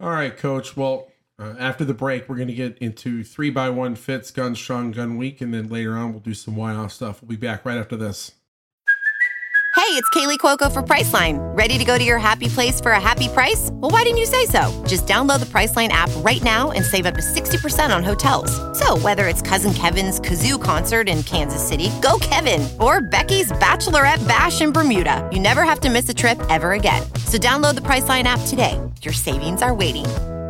All right, coach. Well, uh, after the break, we're going to get into three by one fits, gun strong, gun weak, and then later on we'll do some Y off stuff. We'll be back right after this. Hey, it's Kaley Cuoco for Priceline. Ready to go to your happy place for a happy price? Well, why didn't you say so? Just download the Priceline app right now and save up to 60% on hotels. So, whether it's Cousin Kevin's Kazoo concert in Kansas City, go Kevin, or Becky's Bachelorette Bash in Bermuda, you never have to miss a trip ever again. So, download the Priceline app today. Your savings are waiting.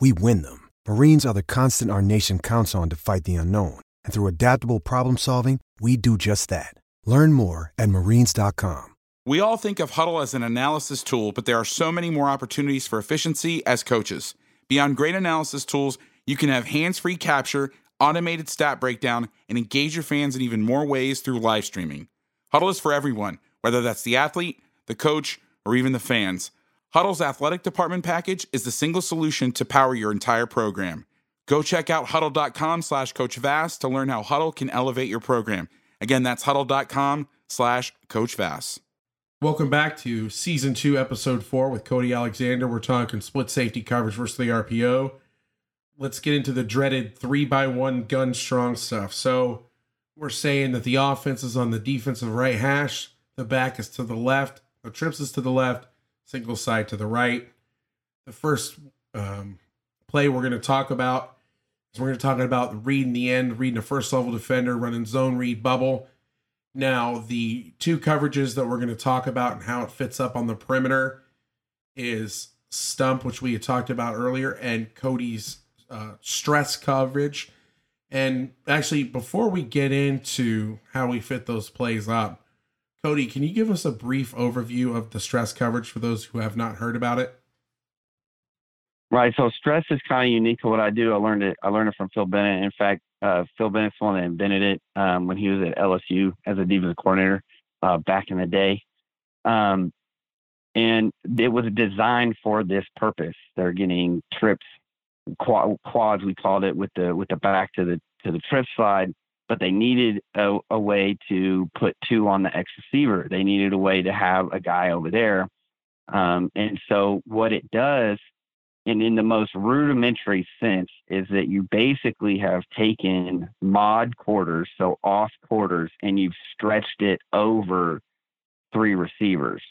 we win them. Marines are the constant our nation counts on to fight the unknown. And through adaptable problem solving, we do just that. Learn more at marines.com. We all think of Hudl as an analysis tool, but there are so many more opportunities for efficiency as coaches. Beyond great analysis tools, you can have hands free capture, automated stat breakdown, and engage your fans in even more ways through live streaming. Hudl is for everyone, whether that's the athlete, the coach, or even the fans. Hudl's athletic department package is the single solution to power your entire program. Go check out hudl.com slash coach Vass to learn how Hudl can elevate your program. Again, that's hudl.com slash Coach Vass. Welcome back to season two, episode four with Cody Alexander. We're talking split safety coverage versus the RPO. Let's get into the dreaded three by one gun strong stuff. So we're saying that the offense is on the defensive right hash, the back is to the left, the trips is to the left, single side to the right. The first um, play we're going to talk about is we're going to talk about reading the end, reading a first level defender, running zone read bubble now, the two coverages that we're going to talk about and how it fits up on the perimeter is stump, which we had talked about earlier, and Cody's uh, stress coverage. And actually, before we get into how we fit those plays up, Cody, can you give us a brief overview of the stress coverage for those who have not heard about it? Right. So stress is kind of unique to what I do. I learned it. I learned it from Phil Bennett. In fact, uh, Phil Bennett's the one that invented it um, when he was at LSU as a defensive coordinator uh, back in the day. Um, and it was designed for this purpose. They're getting trips, quads we called it, with the with the back to the to the trip slide. But they needed a, a way to put two on the X receiver. They needed a way to have a guy over there. Um, and so what it does and in the most rudimentary sense is that you basically have taken mod quarters, so off quarters, and you've stretched it over three receivers.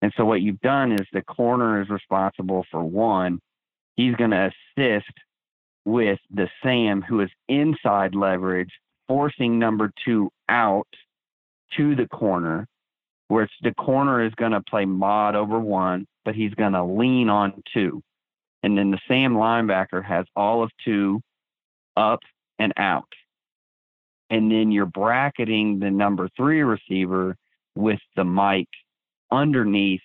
And so what you've done is the corner is responsible for one. He's going to assist with the Sam who is inside leverage, forcing number two out to the corner, where the corner is going to play mod over one, but he's going to lean on two. And then the Sam linebacker has all of two up and out. And then you're bracketing the number three receiver with the Mike underneath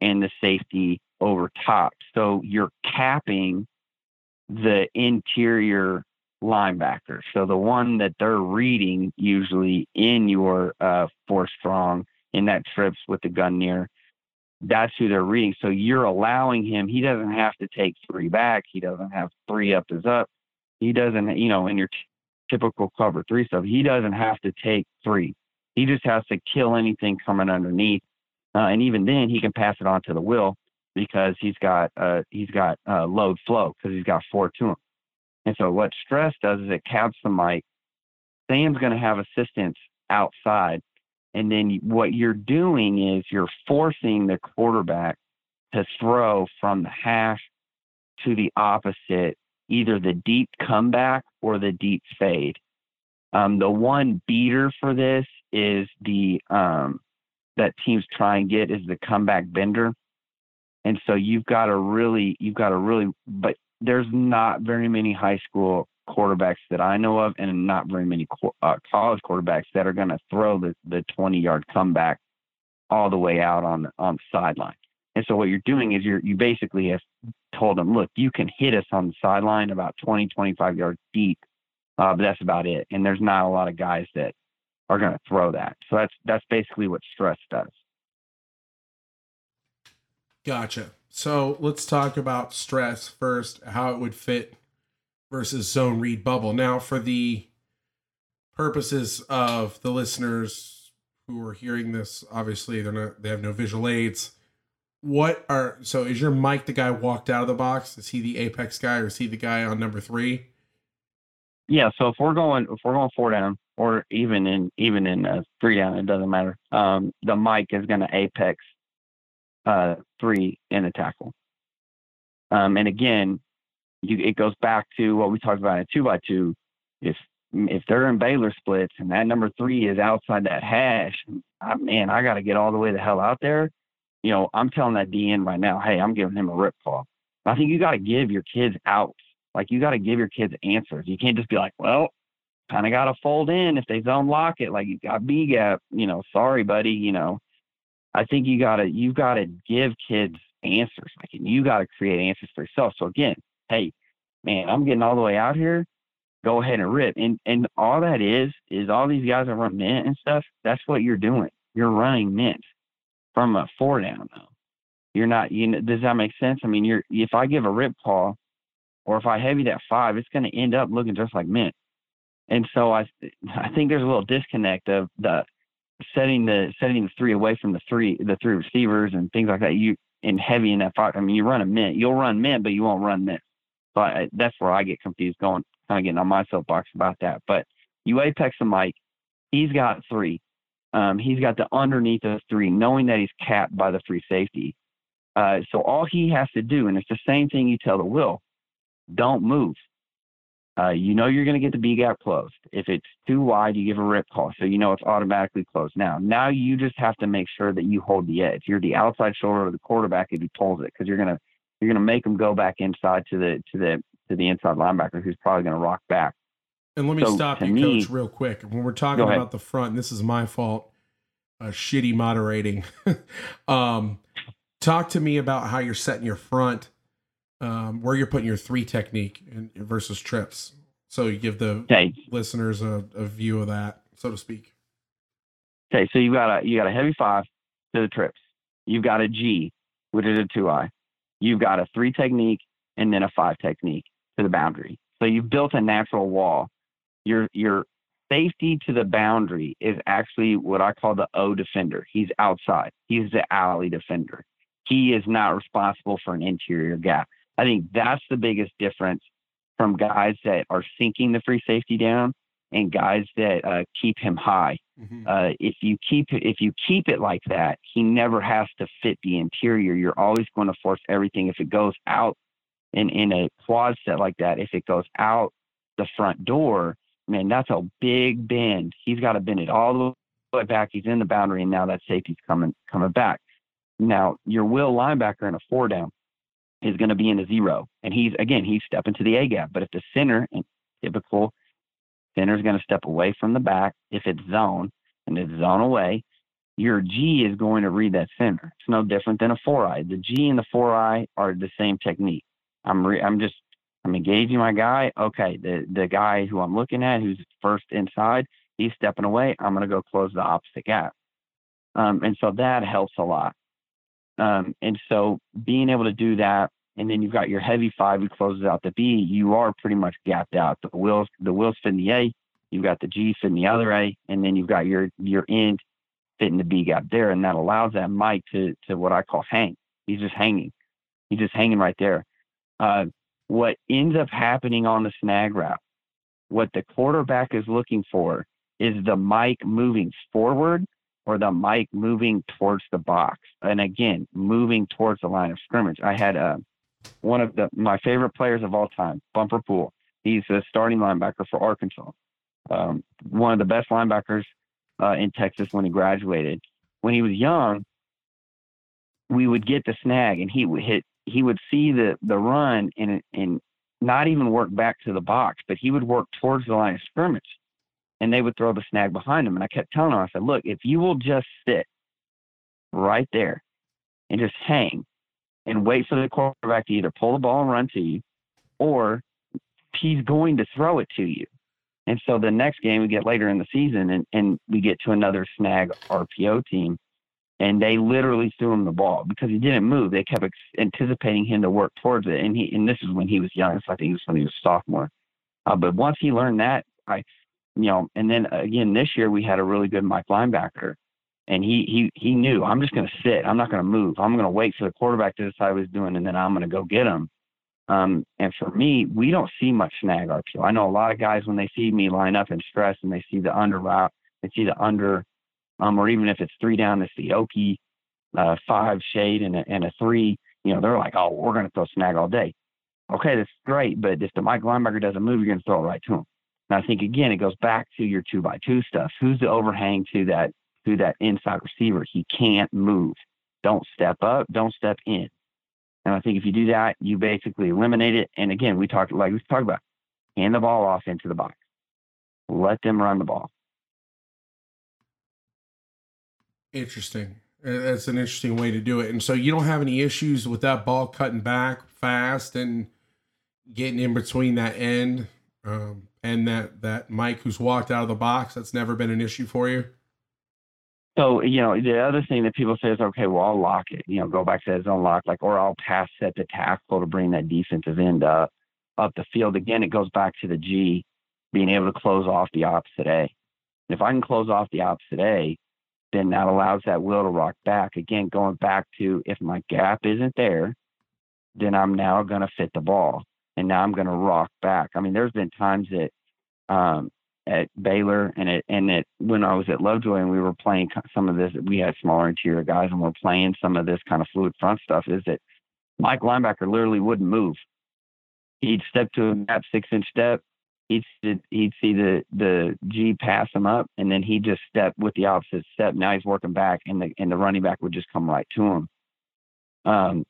and the safety over top. So you're capping the interior linebacker. So the one that they're reading usually in your uh, four strong in that trips with the gun near that's who they're reading. So you're allowing him, he doesn't have to take three back. He doesn't have three up is up. He doesn't, you know, in your t- typical cover three stuff, he doesn't have to take three. He just has to kill anything coming underneath. Uh, and even then he can pass it on to the will because he's got, uh, he's got, uh, load flow because he's got four to him. And so what stress does is it caps the Mike. Sam's going to have assistance outside and then what you're doing is you're forcing the quarterback to throw from the hash to the opposite, either the deep comeback or the deep fade. Um, the one beater for this is the um, that teams try and get is the comeback bender, and so you've got to really you've got to really, but there's not very many high school quarterbacks that I know of, and not very many uh, college quarterbacks that are going to throw the, the 20 yard comeback all the way out on on the sideline. And so what you're doing is you're you basically have told them, look, you can hit us on the sideline about 20, 25 yards deep, uh, but that's about it. And there's not a lot of guys that are going to throw that. So that's that's basically what stress does. Gotcha. So let's talk about stress first, how it would fit versus zone read bubble. Now, for the purposes of the listeners who are hearing this, obviously they're not they have no visual aids. What are so is your Mike the guy walked out of the box? Is he the apex guy or is he the guy on number three? Yeah, so if we're going if we're going four down or even in even in uh, three down, it doesn't matter. Um, the Mike is going to apex uh, three in a tackle. Um, and again, you, it goes back to what we talked about in two by two. If if they're in Baylor splits and that number three is outside that hash, I, man, I got to get all the way the hell out there. You know, I'm telling that DN right now, hey, I'm giving him a rip call. I think you got to give your kids outs. Like you got to give your kids answers. You can't just be like, well, kind of got to fold in if they zone lock it. Like you got B gap. You know, sorry, buddy. You know, I think you got to you got to give kids answers. Like you got to create answers for yourself. So again, hey, man, I'm getting all the way out here. Go ahead and rip. And and all that is is all these guys that run mint and stuff. That's what you're doing. You're running mint from a four down though. You're not. You know, does that make sense? I mean, you're if I give a rip call, or if I heavy that five, it's going to end up looking just like mint. And so I I think there's a little disconnect of the setting the setting the three away from the three the three receivers and things like that. You and heavy in that fight. I mean, you run a mint, you'll run mint, but you won't run mint. So I, that's where I get confused, going kind of getting on my soapbox about that. But you apex the Mike, he's got three. Um, he's got the underneath of three, knowing that he's capped by the free safety. Uh, so all he has to do, and it's the same thing you tell the will, don't move. Uh, you know you're going to get the B gap closed. If it's too wide, you give a rip call, so you know it's automatically closed. Now, now you just have to make sure that you hold the edge. You're the outside shoulder of the quarterback if he pulls it, because you're gonna you're gonna make him go back inside to the to the to the inside linebacker, who's probably going to rock back. And let me so, stop you, me, coach, real quick. When we're talking about the front, this is my fault. Uh, shitty moderating. um, talk to me about how you're setting your front um, where you're putting your three technique in, versus trips. So you give the okay. listeners a, a view of that, so to speak. Okay, so you got a you got a heavy five to the trips. You've got a G, which is a two eye. You've got a three technique and then a five technique to the boundary. So you've built a natural wall. Your your safety to the boundary is actually what I call the O defender. He's outside. He's the alley defender. He is not responsible for an interior gap. I think that's the biggest difference from guys that are sinking the free safety down and guys that uh, keep him high. Mm-hmm. Uh, if you keep if you keep it like that, he never has to fit the interior. You're always going to force everything. If it goes out in in a quad set like that, if it goes out the front door, man, that's a big bend. He's got to bend it all the way back. He's in the boundary, and now that safety's coming coming back. Now your will linebacker in a four down is going to be in a zero. And he's, again, he's stepping to the A gap. But if the center, and typical center is going to step away from the back, if it's zone and it's zone away, your G is going to read that center. It's no different than a four eye. The G and the four eye are the same technique. I'm re- I'm just I'm engaging my guy. Okay, the the guy who I'm looking at, who's first inside, he's stepping away. I'm going to go close the opposite gap. Um, and so that helps a lot. Um, and so being able to do that, and then you've got your heavy five who closes out the B, you are pretty much gapped out. The wheels, the wheels fit in the A, you've got the G fit in the other A, and then you've got your your end fitting the B gap there, and that allows that Mike to to what I call hang. He's just hanging. He's just hanging right there. Uh, what ends up happening on the snag route, what the quarterback is looking for is the Mike moving forward or the Mike moving towards the box. And again, moving towards the line of scrimmage. I had uh, one of the my favorite players of all time, Bumper Pool. He's a starting linebacker for Arkansas. Um, one of the best linebackers uh, in Texas when he graduated. When he was young, we would get the snag, and he would hit. He would see the the run and and not even work back to the box, but he would work towards the line of scrimmage and they would throw the snag behind them. And I kept telling them, I said, look, if you will just sit right there and just hang and wait for the quarterback to either pull the ball and run to you or he's going to throw it to you. And so the next game we get later in the season and, and we get to another snag RPO team and they literally threw him the ball because he didn't move. They kept ex- anticipating him to work towards it. And he, and this is when he was young. So I think it was when he was sophomore. Uh, but once he learned that, I, you know, and then again this year we had a really good Mike linebacker, and he he he knew I'm just going to sit. I'm not going to move. I'm going to wait for the quarterback to decide what he's doing, and then I'm going to go get him. Um, and for me, we don't see much snag RPO. I know a lot of guys when they see me line up and stress, and they see the under route, they see the under, um, or even if it's three down, it's the Okie uh, five shade and a, and a three. You know, they're like, oh, we're going to throw snag all day. Okay, that's great, but if the Mike linebacker doesn't move, you're going to throw it right to him. And I think again, it goes back to your two by two stuff. Who's the overhang to that to that inside receiver? He can't move. Don't step up. Don't step in. And I think if you do that, you basically eliminate it. And again, we talked like we talked about, hand the ball off into the box. Let them run the ball. Interesting. Uh, that's an interesting way to do it. And so you don't have any issues with that ball cutting back fast and getting in between that end. Um, and that that Mike who's walked out of the box, that's never been an issue for you. So you know the other thing that people say is okay, well I'll lock it, you know, go back to that zone lock, like or I'll pass set the tackle to bring that defensive end up up the field. Again, it goes back to the G being able to close off the opposite A. And if I can close off the opposite A, then that allows that wheel to rock back. Again, going back to if my gap isn't there, then I'm now going to fit the ball and now I'm going to rock back. I mean, there's been times that um, at Baylor and it and it when I was at Lovejoy and we were playing some of this, we had smaller interior guys and we're playing some of this kind of fluid front stuff. Is that Mike linebacker literally wouldn't move. He'd step to a gap six inch step. He'd he'd see the the G pass him up, and then he'd just step with the opposite step. Now he's working back, and the and the running back would just come right to him. Um,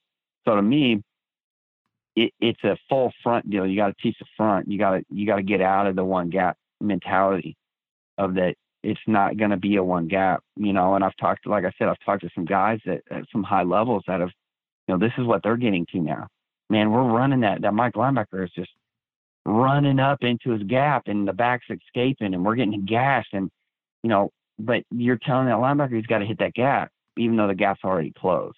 so to me, it, it's a full front deal. You got to teach the front. You got to you got to get out of the one gap mentality of that. It's not going to be a one gap, you know. And I've talked, like I said, I've talked to some guys at, at some high levels that have, you know, this is what they're getting to now. Man, we're running that. That Mike linebacker is just running up into his gap, and the back's escaping, and we're getting gashed. And you know, but you're telling that linebacker he's got to hit that gap, even though the gap's already closed.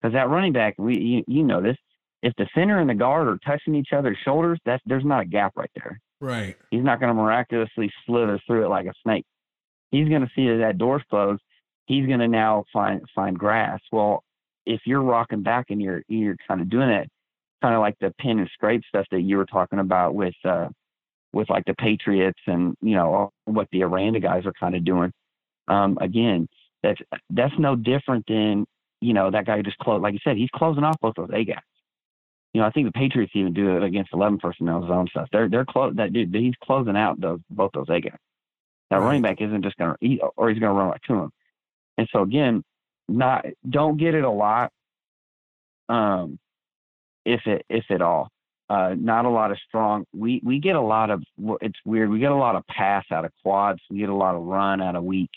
Because that running back, we you, you know this, if the center and the guard are touching each other's shoulders, that's there's not a gap right there. Right. He's not going to miraculously slither through it like a snake. He's going to see that that door's closed. He's going to now find find grass. Well, if you're rocking back and you're you're kind of doing it, kind of like the pin and scrape stuff that you were talking about with uh, with like the Patriots and you know what the Aranda guys are kind of doing. Um, again, that's that's no different than you know that guy just closed. Like you said, he's closing off both those A gaps you know, I think the Patriots even do it against 11 personnel zone stuff. They're they're close. That dude, he's closing out those both those A guys. That right. running back isn't just going to eat, or he's going to run right to him. And so again, not don't get it a lot, um, if it if at all. Uh, not a lot of strong. We we get a lot of. It's weird. We get a lot of pass out of quads. We get a lot of run out of weak.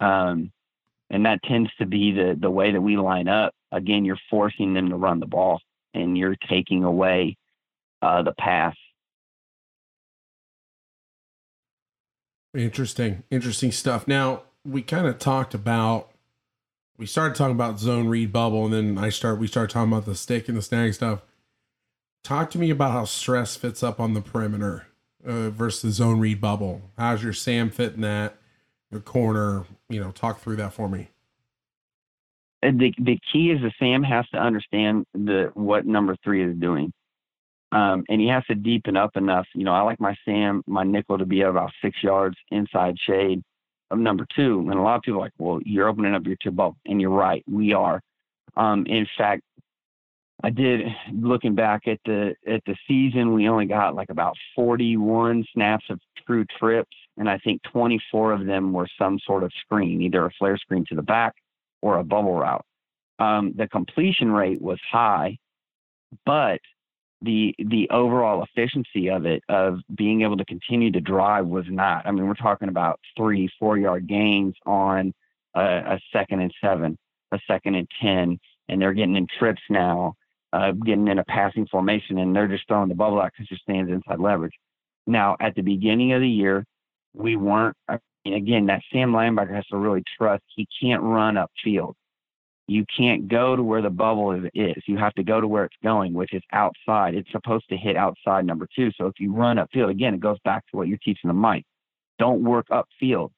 Um, and that tends to be the the way that we line up. Again, you're forcing them to run the ball and you're taking away uh, the pass. Interesting, interesting stuff. Now we kind of talked about. We started talking about zone read bubble, and then I start. We start talking about the stick and the snag stuff. Talk to me about how stress fits up on the perimeter uh, versus the zone read bubble. How's your Sam fitting that? Your corner, you know, talk through that for me the the key is that Sam has to understand the what number three is doing, um, and he has to deepen up enough. You know, I like my Sam, my nickel to be about six yards inside shade of number two, and a lot of people are like, well, you're opening up your two bubble, and you're right, we are. Um, in fact, I did looking back at the at the season, we only got like about 41 snaps of true trips, and I think 24 of them were some sort of screen, either a flare screen to the back or a bubble route. Um, the completion rate was high, but the the overall efficiency of it of being able to continue to drive was not. I mean, we're talking about three, four yard gains on a, a second and seven, a second and ten, and they're getting in trips now, uh, getting in a passing formation, and they're just throwing the bubble out because it stands inside leverage. Now, at the beginning of the year, we weren't again, that Sam linebacker has to really trust he can't run upfield. You can't go to where the bubble is. You have to go to where it's going, which is outside. It's supposed to hit outside number two. So if you run upfield, again, it goes back to what you're teaching the Mike. Don't work upfield.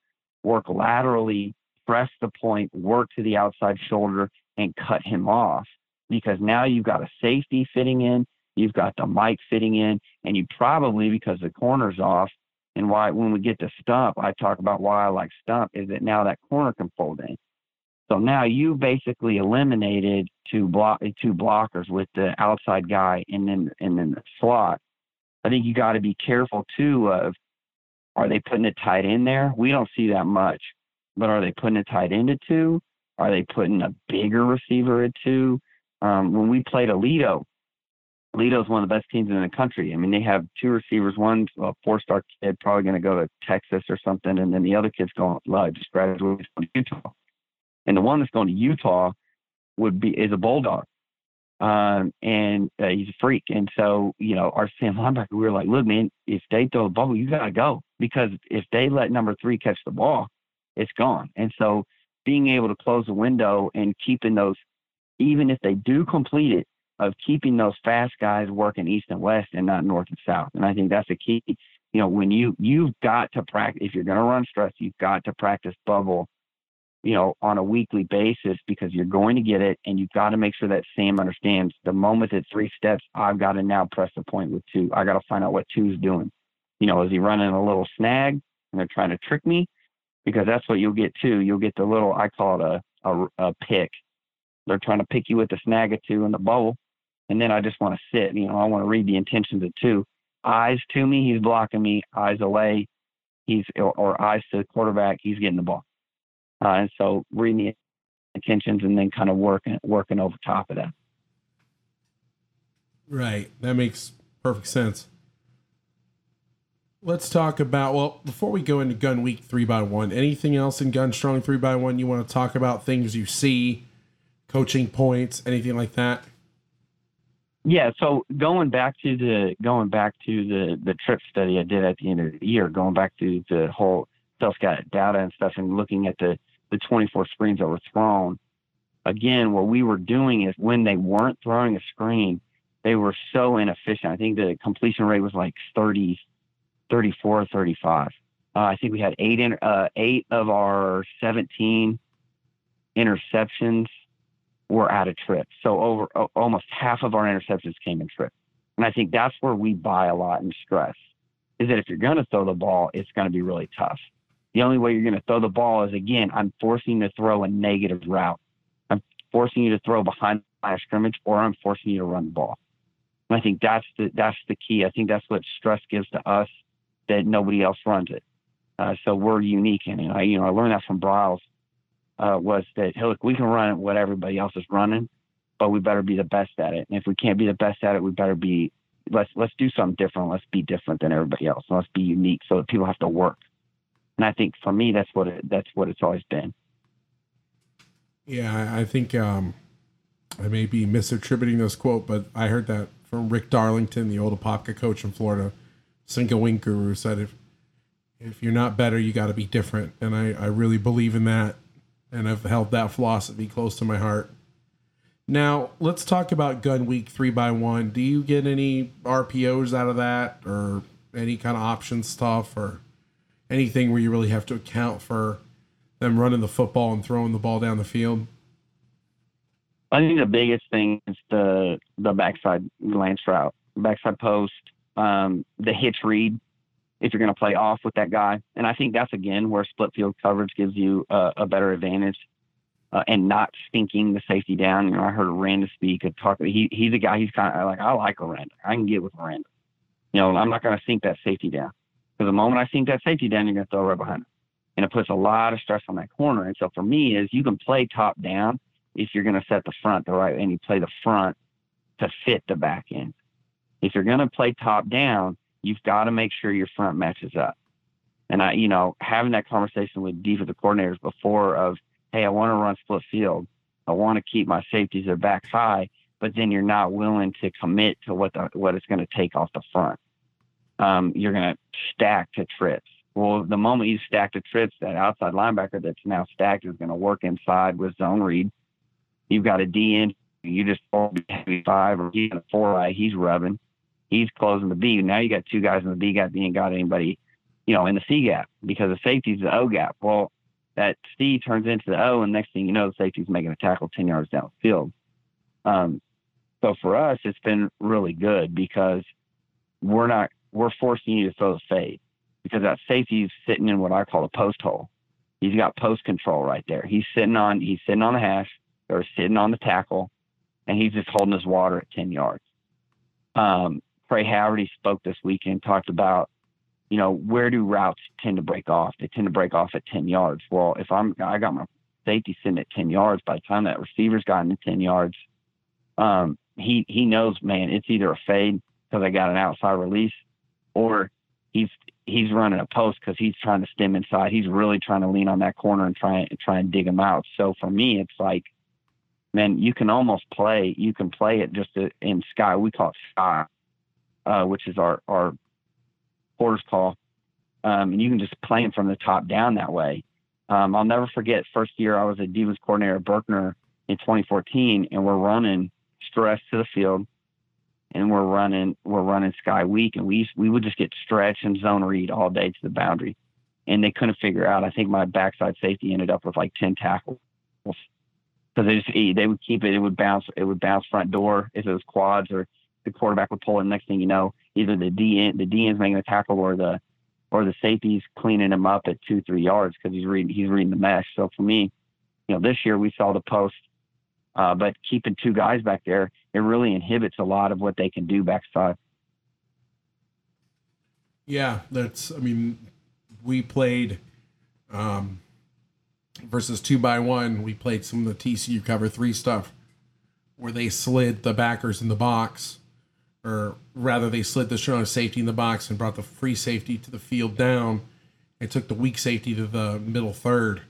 Work laterally, press the point, work to the outside shoulder, and cut him off. Because now you've got a safety fitting in, you've got the Mike fitting in, and you probably, because the corner's off, and why, when we get to stump, I talk about why I like stump is that now that corner can fold in. So now you basically eliminated two block two blockers with the outside guy and then and then the slot. I think you got to be careful too of are they putting it tight in there? We don't see that much, but are they putting it tight into two? Are they putting a bigger receiver at two? Um, when we played Aledo, Aledo's one of the best teams in the country. I mean, they have two receivers. one a four-star kid, probably going to go to Texas or something, and then the other kid's going uh, just graduated from Utah. And the one that's going to Utah would be is a bulldog, um, and uh, he's a freak. And so, you know, our Sam linebacker, we were like, look, man, if they throw the bubble, you got to go because if they let number three catch the ball, it's gone. And so, being able to close the window and keeping those, even if they do complete it, of keeping those fast guys working east and west and not north and south. And I think that's the key. You know, when you you've got to practice if you're going to run stress, you've got to practice bubble you know, on a weekly basis because you're going to get it and you've got to make sure that Sam understands the moment at three steps, I've got to now press the point with two. I got to find out what two's doing. You know, is he running a little snag and they're trying to trick me? Because that's what you'll get too. You'll get the little, I call it a, a, a pick. They're trying to pick you with the snag of two in the bubble. And then I just want to sit, you know, I want to read the intentions of two. Eyes to me, he's blocking me. Eyes away, he's, or, or eyes to the quarterback, he's getting the ball. Uh, and so reading the intentions and then kind of working working over top of that. Right. That makes perfect sense. Let's talk about well, before we go into gun week three by one, anything else in gun strong three by one you want to talk about, things you see, coaching points, anything like that? Yeah, so going back to the going back to the the trip study I did at the end of the year, going back to the whole self got data and stuff and looking at the the 24 screens that were thrown. Again, what we were doing is when they weren't throwing a screen, they were so inefficient. I think the completion rate was like 30, 34, 35. Uh, I think we had eight in, uh, eight of our 17 interceptions were out of trips. So over uh, almost half of our interceptions came in trips. And I think that's where we buy a lot in stress is that if you're going to throw the ball, it's going to be really tough. The only way you're going to throw the ball is again, I'm forcing you to throw a negative route. I'm forcing you to throw behind the my scrimmage, or I'm forcing you to run the ball. And I think that's the that's the key. I think that's what stress gives to us that nobody else runs it. Uh, so we're unique in it. I, you know, I learned that from Briles. Uh, was that hey, look, we can run what everybody else is running, but we better be the best at it. And if we can't be the best at it, we better be let's let's do something different. Let's be different than everybody else. Let's be unique so that people have to work. And I think for me, that's what it, that's what it's always been. Yeah, I think um, I may be misattributing this quote, but I heard that from Rick Darlington, the old Apopka coach in Florida, and Wink guru, said if if you're not better, you got to be different, and I I really believe in that, and I've held that philosophy close to my heart. Now let's talk about Gun Week three by one. Do you get any RPOs out of that, or any kind of option stuff, or anything where you really have to account for them running the football and throwing the ball down the field? I think the biggest thing is the the backside glance route, backside post, um, the hitch read. If you're going to play off with that guy, and I think that's again where split field coverage gives you a, a better advantage, uh, and not stinking the safety down. You know, I heard Aranda speak and talk. He he's a guy. He's kind of like I like Aranda. I can get with Aranda. You know, I'm not going to sink that safety down. Because the moment I sink that safety down, you're going to throw right behind it. And it puts a lot of stress on that corner. And so for me is you can play top down if you're going to set the front the right and you play the front to fit the back end. If you're going to play top down, you've got to make sure your front matches up. And I, you know, having that conversation with defensive coordinators before of, hey, I want to run split field. I want to keep my safeties their backs high, but then you're not willing to commit to what the, what it's going to take off the front um, you're going to stack to trips. Well, the moment you stack to trips, that outside linebacker that's now stacked is going to work inside with zone read. You've got a D in, you just heavy five or he's a four eye, he's rubbing, he's closing the B. Now you got two guys in the B gap, you ain't got anybody, you know, in the C gap because the safety's the O gap. Well, that C turns into the O, and next thing you know, the safety's making a tackle 10 yards downfield. Um, so for us, it's been really good because we're not we're forcing you to throw the fade because that safety is sitting in what I call a post hole. He's got post control right there. He's sitting on he's sitting on the hash or sitting on the tackle, and he's just holding his water at ten yards. Um, Trey Haverty spoke this weekend, talked about, you know, where do routes tend to break off? They tend to break off at ten yards. Well, if I'm I got my safety sitting at ten yards, by the time that receiver's gotten to ten yards, um, he he knows, man, it's either a fade because I got an outside release or he's he's running a post because he's trying to stem inside. He's really trying to lean on that corner and try and try and dig him out. So for me, it's like, man, you can almost play. You can play it just in sky. We call it sky, uh, which is our our quarters call, um, and you can just play them from the top down that way. Um, I'll never forget first year I was a Divas coordinator at Berkner in 2014, and we're running stress to the field and we're running we're running Sky Week, and we we would just get stretch and zone read all day to the boundary, and they couldn't figure out. I think my backside safety ended up with like ten tackles because they just they would keep it. It would bounce. It would bounce front door if it was quads or the quarterback would pull it. Next thing you know, either the D the D ends making a tackle or the or the safety's cleaning him up at two three yards because he's reading he's reading the mesh. So for me, you know, this year we saw the post, uh, but keeping two guys back there, it really inhibits a lot of what they can do backside. Yeah, that's. I mean, we played um, versus two by one. We played some of the TCU cover three stuff where they slid the backers in the box, or rather, they slid the strong safety in the box and brought the free safety to the field down and took the weak safety to the middle third.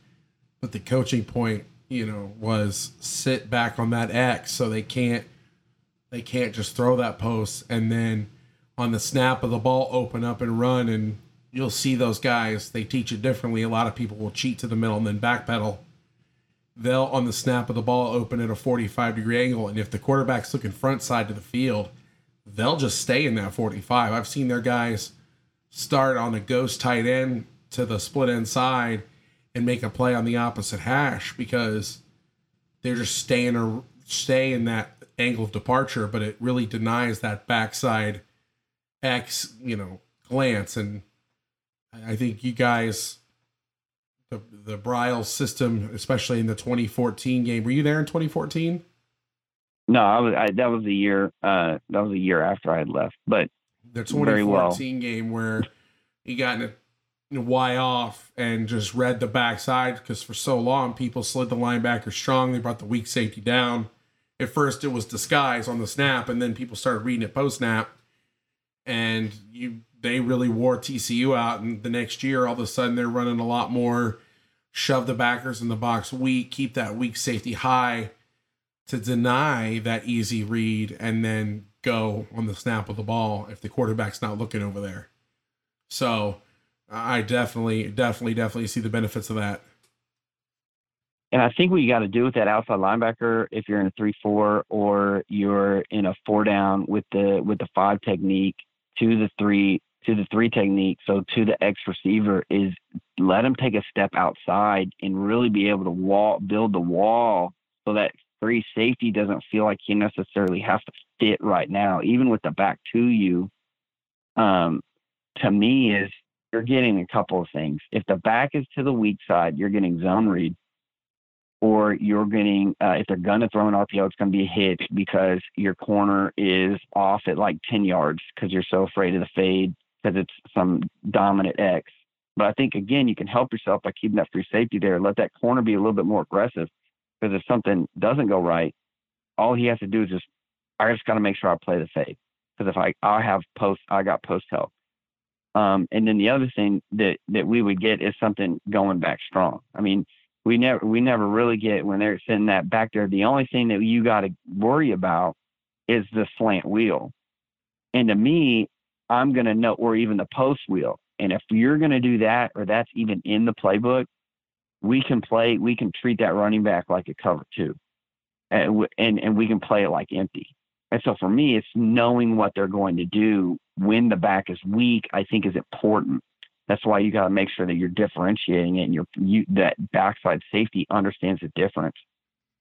But the coaching point, you know, was sit back on that X so they can't they can't just throw that post. And then on the snap of the ball open up and run and you'll see those guys they teach it differently. A lot of people will cheat to the middle and then backpedal. They'll on the snap of the ball open at a 45 degree angle. And if the quarterback's looking front side to the field they'll just stay in that 45 i've seen their guys start on a ghost tight end to the split end side and make a play on the opposite hash because they're just staying or stay in that angle of departure but it really denies that backside X, you know, glance. And I think you guys, the the Briles system, especially in the 2014 game, were you there in 2014? No, I was. I, that was a year. Uh, that was a year after I had left. But the 2014 well. game where he got in a Y off and just read the backside because for so long people slid the linebacker strong. They brought the weak safety down. At first, it was disguise on the snap, and then people started reading it post snap and you they really wore TCU out. And the next year, all of a sudden, they're running a lot more shove the backers in the box weak, keep that weak safety high to deny that easy read and then go on the snap of the ball if the quarterback's not looking over there. So I definitely, definitely, definitely see the benefits of that. And I think what you got to do with that outside linebacker, if you're in a three-four or you're in a four down with the with the five technique, to the three to the three technique, so to the X receiver is let him take a step outside and really be able to wall build the wall so that free safety doesn't feel like he necessarily has to fit right now, even with the back to you. Um, to me, is you're getting a couple of things. If the back is to the weak side, you're getting zone read or you're getting uh, if they're gonna throw an RPO, it's gonna be a hit because your corner is off at like 10 yards because you're so afraid of the fade because it's some dominant X. But I think again, you can help yourself by keeping that free safety there. Let that corner be a little bit more aggressive because if something doesn't go right, all he has to do is just I just got to make sure I play the fade because if I I have post I got post help. Um, and then the other thing that that we would get is something going back strong. I mean, we never we never really get when they're sitting that back there. The only thing that you got to worry about is the slant wheel. And to me, I'm going to know, or even the post wheel. And if you're going to do that, or that's even in the playbook, we can play, we can treat that running back like a cover two, and and and we can play it like empty. And so for me, it's knowing what they're going to do when the back is weak. I think is important. That's why you got to make sure that you're differentiating it and you're, you, that backside safety understands the difference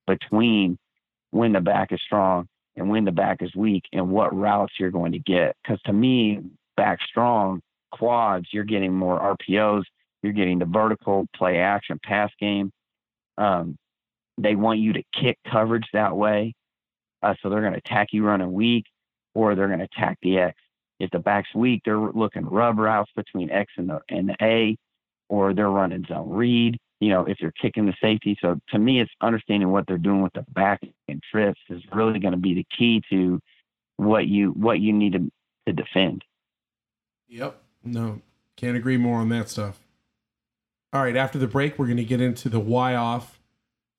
between when the back is strong and when the back is weak and what routes you're going to get. Because to me, back strong quads, you're getting more RPOs, you're getting the vertical play action pass game. Um, they want you to kick coverage that way. Uh, so they're going to attack you running weak or they're going to attack the X. If the back's weak, they're looking rub routes between X and the and the A, or they're running zone read. You know, if you're kicking the safety. So to me, it's understanding what they're doing with the back and trips is really going to be the key to what you what you need to to defend. Yep. No, can't agree more on that stuff. All right, after the break, we're going to get into the Y off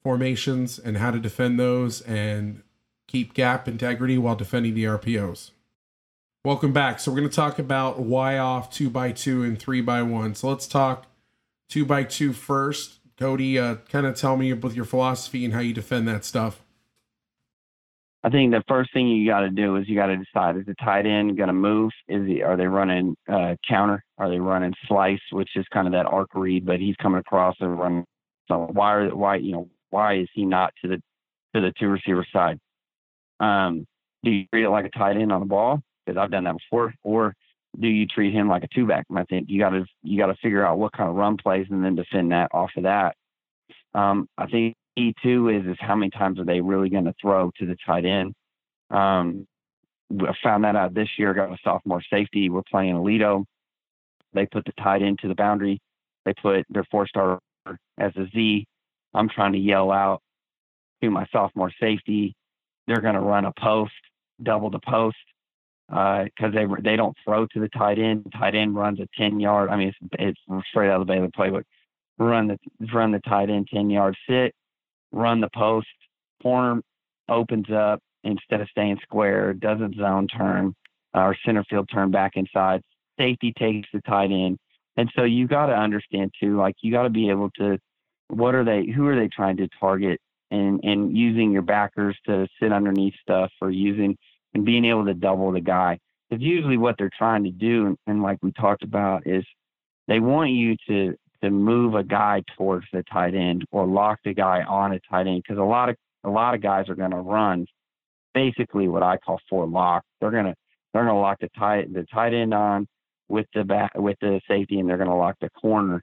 formations and how to defend those and keep gap integrity while defending the RPOs. Welcome back. So we're going to talk about Y off two by two and three by one. So let's talk two by two first. Cody, uh, kind of tell me with your philosophy and how you defend that stuff. I think the first thing you got to do is you got to decide is the tight end going to move? Is he, are they running uh, counter? Are they running slice, which is kind of that arc read, but he's coming across and running. So why are why you know why is he not to the to the two receiver side? Um, do you treat it like a tight end on the ball? Because I've done that before. Or do you treat him like a two back? I think you got to you got to figure out what kind of run plays and then defend that off of that. Um, I think key too is is how many times are they really going to throw to the tight end? Um, I found that out this year. Got a sophomore safety. We're playing Aledo. They put the tight end to the boundary. They put their four star as a Z. I'm trying to yell out to my sophomore safety. They're going to run a post, double the post, because uh, they they don't throw to the tight end. Tight end runs a 10 yard. I mean, it's, it's straight out of the Baylor playbook. Run the run the tight end 10 yard sit, run the post, corner opens up instead of staying square, doesn't zone turn uh, or center field turn back inside. Safety takes the tight end. And so you got to understand too, like you got to be able to, what are they, who are they trying to target and, and using your backers to sit underneath stuff or using and being able to double the guy. Because usually what they're trying to do, and, and like we talked about, is they want you to to move a guy towards the tight end or lock the guy on a tight end because a lot of a lot of guys are going to run basically what I call four lock. They're gonna they're gonna lock the tight the tight end on with the back with the safety, and they're gonna lock the corner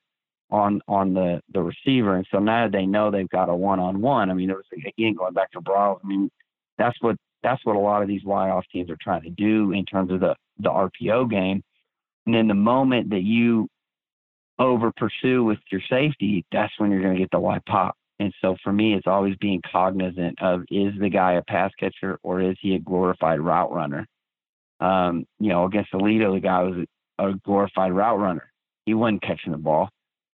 on on the the receiver. And so now they know they've got a one on one. I mean, it was again going back to Briles. I mean, that's what that's what a lot of these Y off teams are trying to do in terms of the the RPO game. And then the moment that you over pursue with your safety, that's when you're going to get the Y pop. And so for me, it's always being cognizant of is the guy a pass catcher or is he a glorified route runner? Um, you know, against Aledo, the guy was a glorified route runner. He wasn't catching the ball.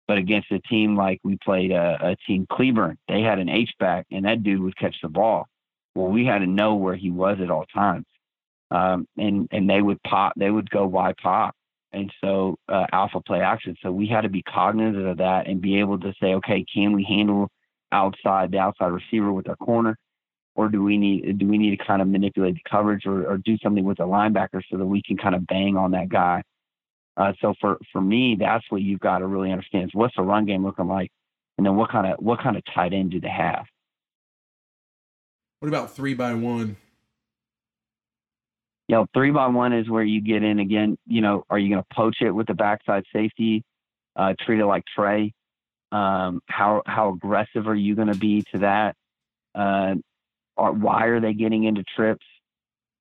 But against a team like we played a, a team Cleburne, they had an H back and that dude would catch the ball. Well, we had to know where he was at all times. Um, and, and they would pop, they would go wide pop and so uh, alpha play action. So we had to be cognizant of that and be able to say, okay, can we handle outside the outside receiver with our corner, or do we need do we need to kind of manipulate the coverage or, or do something with the linebacker so that we can kind of bang on that guy? Uh, so for for me, that's what you've got to really understand is what's the run game looking like, and then what kind of what kind of tight end do they have? What about three by one? You know, three by one is where you get in again. You know, are you going to poach it with the backside safety? Uh, treat it like Trey. Um, how how aggressive are you going to be to that? Uh, or why are they getting into trips?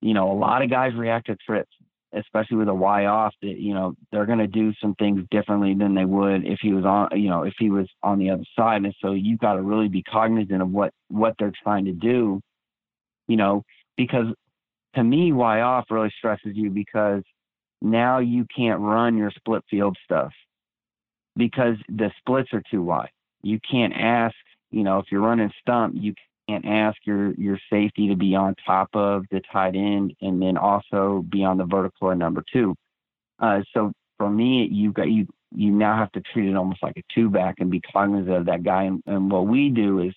You know, a lot of guys react to trips, especially with a Y off. That you know they're going to do some things differently than they would if he was on. You know, if he was on the other side. And so you've got to really be cognizant of what what they're trying to do. You know, because to me, Y off really stresses you because now you can't run your split field stuff because the splits are too wide. You can't ask, you know, if you're running stump, you can't ask your your safety to be on top of the tight end and then also be on the vertical at number two. Uh, so for me, you got you you now have to treat it almost like a two back and be cognizant of that guy. And, and what we do is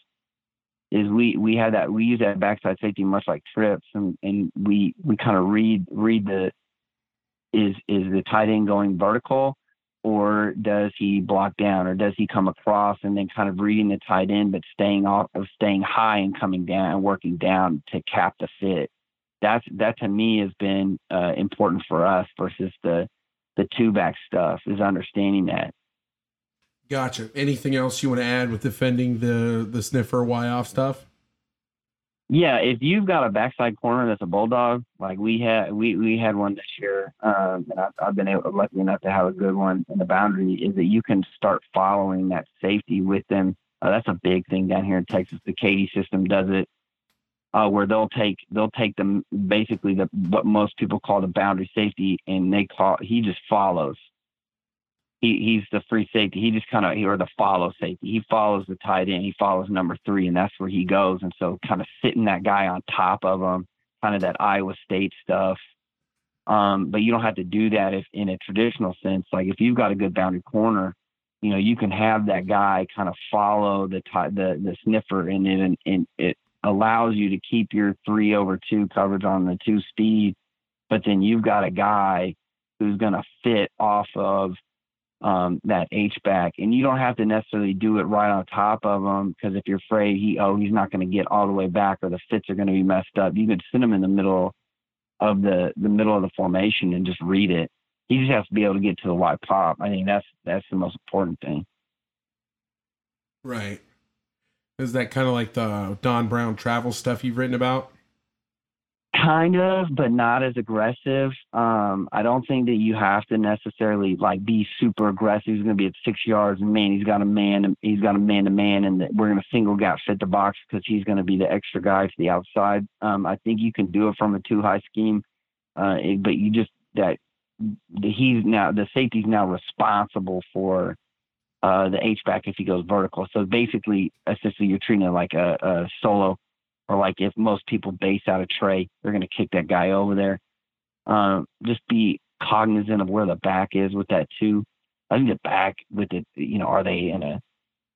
is we we have that we use that backside safety much like trips and and we we kind of read read the is is the tight end going vertical or does he block down or does he come across and then kind of reading the tight end but staying off of staying high and coming down and working down to cap the fit. That's that to me has been uh, important for us versus the the two back stuff is understanding that gotcha anything else you want to add with defending the the sniffer y off stuff yeah, if you've got a backside corner that's a bulldog, like we had, we we had one this year, um, and I've, I've been able, lucky enough to have a good one in the boundary. Is that you can start following that safety with them. Uh, that's a big thing down here in Texas. The Katy system does it, uh, where they'll take they'll take them basically the what most people call the boundary safety, and they call he just follows he, he's the free safety. He just kind of, or the follow safety. He follows the tight end. He follows number three, and that's where he goes. And so, kind of sitting that guy on top of him, kind of that Iowa State stuff. Um, but you don't have to do that if in a traditional sense. Like if you've got a good boundary corner, you know, you can have that guy kind of follow the the the sniffer, and then and it allows you to keep your three over two coverage on the two speed, but then you've got a guy who's going to fit off of um, that H back, and you don't have to necessarily do it right on top of him because if you're afraid he oh he's not going to get all the way back or the fits are going to be messed up, you could send him in the middle of the the middle of the formation and just read it. He just has to be able to get to the wide pop. I think that's that's the most important thing. Right. Is that kind of like the Don Brown travel stuff you've written about? Kind of, but not as aggressive. Um, I don't think that you have to necessarily like be super aggressive. He's going to be at six yards, and man, he's got a man. He's got a man to man, and we're going to single gap fit the box because he's going to be the extra guy to the outside. Um, I think you can do it from a two high scheme, uh, it, but you just that he's now the safety's now responsible for uh, the H back if he goes vertical. So basically, essentially, you're treating it like a, a solo or like if most people base out a tray, they're going to kick that guy over there. Um, just be cognizant of where the back is with that too. I think the back with it, you know, are they in a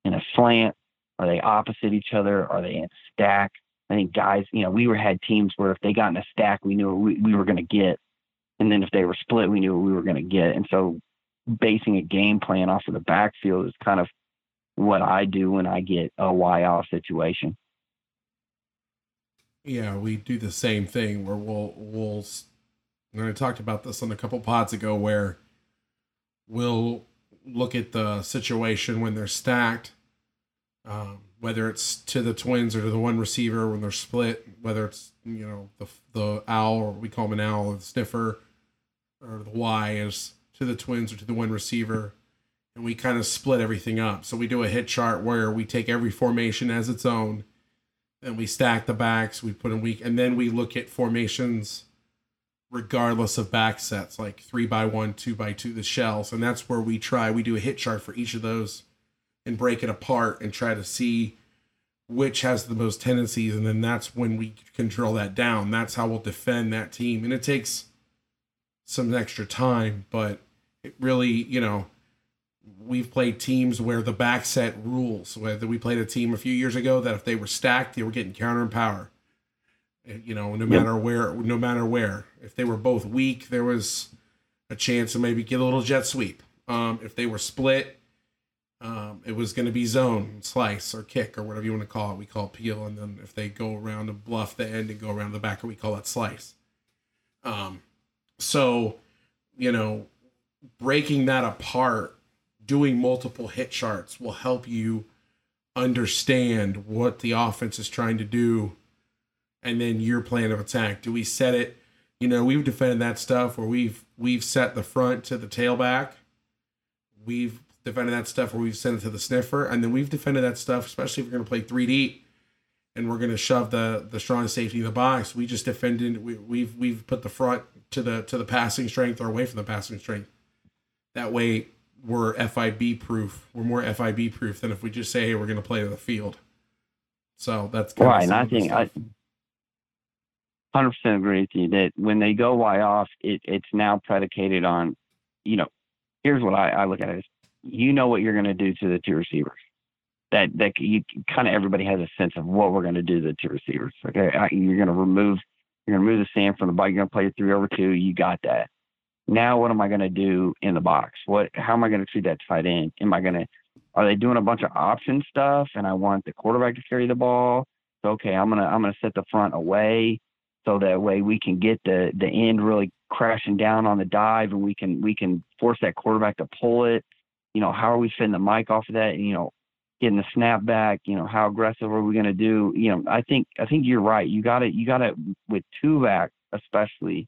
in a slant? Are they opposite each other? Are they in a stack? I think guys, you know, we were had teams where if they got in a stack, we knew we, we were going to get, and then if they were split, we knew what we were going to get. And so, basing a game plan off of the backfield is kind of what I do when I get a off situation. Yeah, we do the same thing where we'll we'll and I talked about this on a couple pods ago where we'll look at the situation when they're stacked, um, whether it's to the twins or to the one receiver when they're split, whether it's you know the the owl or we call him an owl or the sniffer, or the Y is to the twins or to the one receiver, and we kind of split everything up. So we do a hit chart where we take every formation as its own and we stack the backs. We put in weak, and then we look at formations regardless of back sets, like three by one, two by two, the shells, and that's where we try. We do a hit chart for each of those and break it apart and try to see which has the most tendencies, and then that's when we control that down. That's how we'll defend that team, and it takes some extra time, but it really, you know, we've played teams where the back set rules. Whether we played a team a few years ago that if they were stacked, they were getting counter and power. You know, no matter yep. where, no matter where. If they were both weak, there was a chance to maybe get a little jet sweep. Um, if they were split, um, it was going to be zone, slice, or kick, or whatever you want to call it. We call it peel. And then if they go around and bluff the end and go around the back, we call it slice. Um, so, you know, breaking that apart doing multiple hit charts will help you understand what the offense is trying to do and then your plan of attack. Do we set it? You know, we've defended that stuff where we've we've set the front to the tailback. We've defended that stuff where we've sent it to the sniffer, and then we've defended that stuff, especially if we're going to play three deep, and we're going to shove the the strong safety in the box. We just defended. We, we've we've put the front to the to the passing strength or away from the passing strength. That way, we're FIB proof. We're more FIB proof than if we just say, "Hey, we're going to play to the field." So that's right. And I think I, hundred percent agree with you that when they go Y off, it, it's now predicated on, you know, here's what I, I look at it as: you know what you're going to do to the two receivers. That that you kind of everybody has a sense of what we're going to do to the two receivers. Okay, you're going to remove you're going to remove the sand from the bike. You're going to play three over two. You got that. Now, what am I going to do in the box? What? How am I going to treat that tight end? Am I going to? Are they doing a bunch of option stuff, and I want the quarterback to carry the ball? So, okay, I'm gonna I'm gonna set the front away, so that way we can get the the end really crashing down on the dive, and we can we can force that quarterback to pull it. You know, how are we fitting the Mike off of that? You know, getting the snap back. You know, how aggressive are we going to do? You know, I think I think you're right. You got it. You got it with two back especially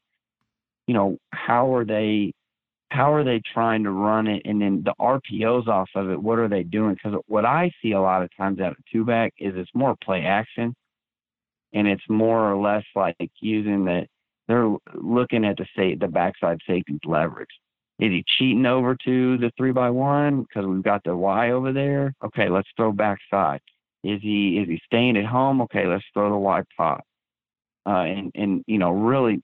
you know, how are they how are they trying to run it and then the RPOs off of it, what are they doing? Because what I see a lot of times out of two back is it's more play action and it's more or less like using the they're looking at the say the backside safety's leverage. Is he cheating over to the three by one because we've got the Y over there? Okay, let's throw backside. Is he is he staying at home? Okay, let's throw the Y pop. Uh, and and you know really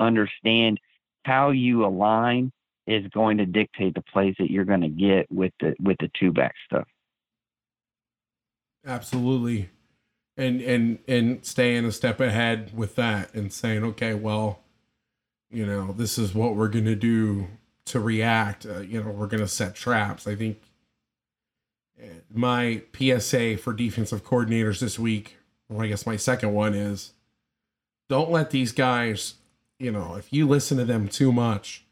understand how you align is going to dictate the plays that you're going to get with the with the two back stuff. Absolutely. and and and staying a step ahead with that and saying, okay, well, you know, this is what we're gonna do to react. Uh, you know, we're gonna set traps. I think uh, my PSA for defensive coordinators this week, well, I guess my second one is, don't let these guys. You know, if you listen to them too much,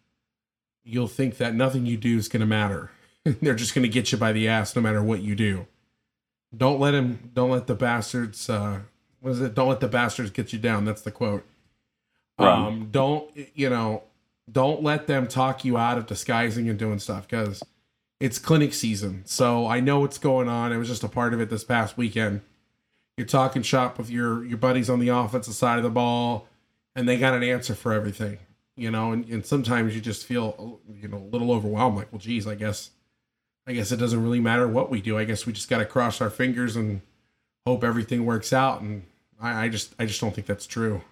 you'll think that nothing you do is going to matter. They're just going to get you by the ass no matter what you do. Don't let him. Don't let the bastards. Uh, what is it? Don't let the bastards get you down. That's the quote. Right. Um, don't you know? Don't let them talk you out of disguising and doing stuff because it's clinic season. So I know what's going on. It was just a part of it this past weekend. You're talking shop with your your buddies on the offensive side of the ball, and they got an answer for everything. You know, and, and sometimes you just feel you know a little overwhelmed. Like, well, geez, I guess I guess it doesn't really matter what we do. I guess we just got to cross our fingers and hope everything works out. And I, I just, I just don't think that's true.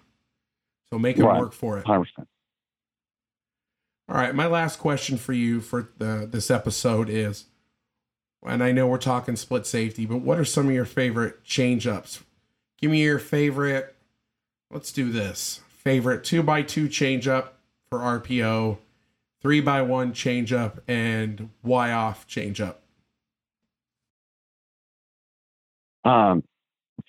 So make it Right. work for it. 100%. All right, my last question for you for the this episode is, and I know we're talking split safety, but what are some of your favorite change ups? Give me your favorite. Let's do this. Favorite two by two change up for RPO, three by one change up, and Y off change up. Um,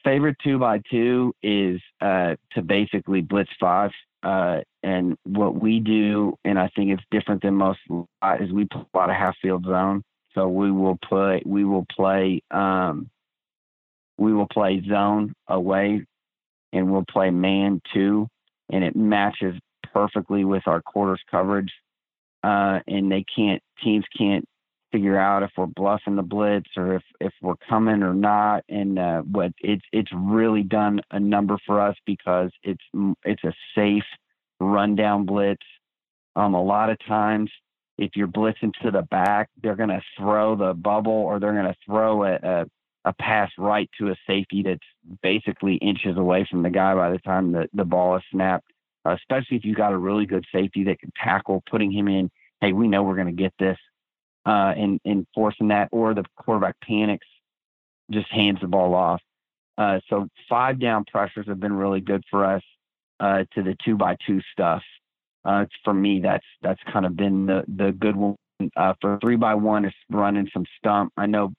favorite two by two is uh, to basically blitz five. Uh, and what we do, and I think it's different than most, is we play a lot of half field zone. So we will play, we will play, um, we will play zone away, and we'll play man two, and it matches perfectly with our quarters coverage. Uh, and they can't, teams can't figure out if we're bluffing the blitz or if if we're coming or not and uh what it's it's really done a number for us because it's it's a safe rundown blitz um a lot of times if you're blitzing to the back they're going to throw the bubble or they're going to throw a, a a pass right to a safety that's basically inches away from the guy by the time the, the ball is snapped especially if you got a really good safety that can tackle putting him in hey we know we're going to get this uh, and, and forcing that, or the quarterback panics, just hands the ball off. Uh, so five down pressures have been really good for us uh, to the two by two stuff. Uh, for me, that's that's kind of been the the good one. Uh, for three by one, is running some stump. I know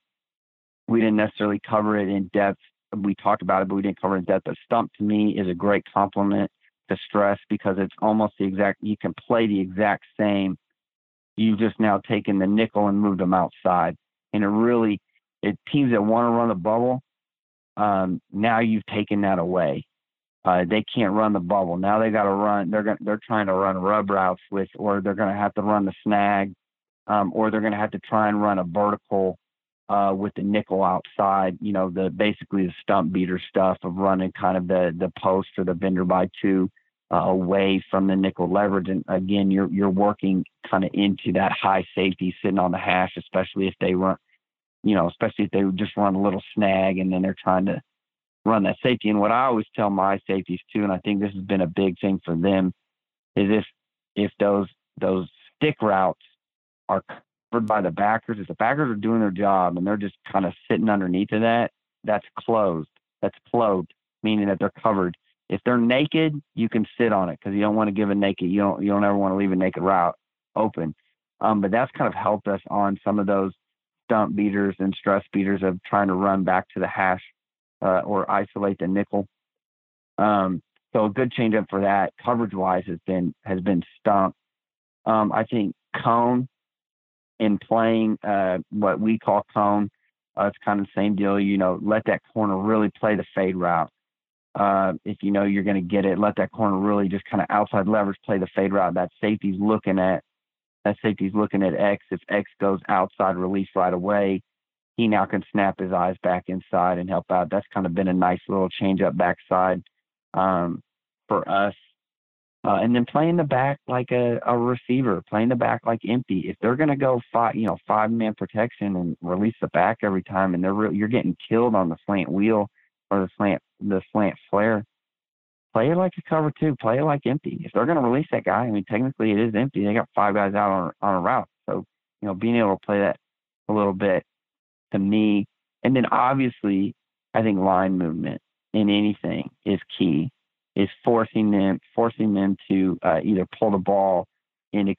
we didn't necessarily cover it in depth. We talked about it, but we didn't cover it in depth. But stump to me is a great compliment to stress because it's almost the exact. You can play the exact same you've just now taken the nickel and moved them outside. And it really, it teams that want to run the bubble, um, now you've taken that away. Uh, they can't run the bubble. Now they got to run. They're gonna, They're trying to run rub routes with, or they're going to have to run the snag, um, or they're going to have to try and run a vertical uh, with the nickel outside. You know, the basically the stump beater stuff of running kind of the the post or the bender by two uh, away from the nickel leverage. And again, you're you're working kind of into that high safety sitting on the hash, especially if they run, you know, especially if they just run a little snag and then they're trying to run that safety. And what I always tell my safeties too, and I think this has been a big thing for them, is if if those those stick routes are by the backers, if the backers are doing their job and they're just kind of sitting underneath of that, that's closed. That's closed, meaning that they're covered. If they're naked, you can sit on it because you don't want to give a naked. You don't you don't ever want to leave a naked route open. Um, but that's kind of helped us on some of those stump beaters and stress beaters of trying to run back to the hash uh, or isolate the nickel. Um, so a good change up for that coverage wise has been has been stump. Um, I think cone in playing uh, what we call cone, uh, it's kind of the same deal. You know, let that corner really play the fade route. Uh, if you know you're going to get it, let that corner really just kind of outside leverage play the fade route. That safety's looking at that safety's looking at X. If X goes outside release right away, he now can snap his eyes back inside and help out. That's kind of been a nice little change up backside um, for us. Uh, and then playing the back like a, a receiver, playing the back like empty. If they're going to go five, you know, five man protection and release the back every time, and they're re- you're getting killed on the slant wheel or the slant the slant flare, play it like a cover two. Play it like empty. If they're going to release that guy, I mean, technically it is empty. They got five guys out on on a route, so you know, being able to play that a little bit to me, and then obviously, I think line movement. in anything is key. Is forcing them forcing them to uh, either pull the ball into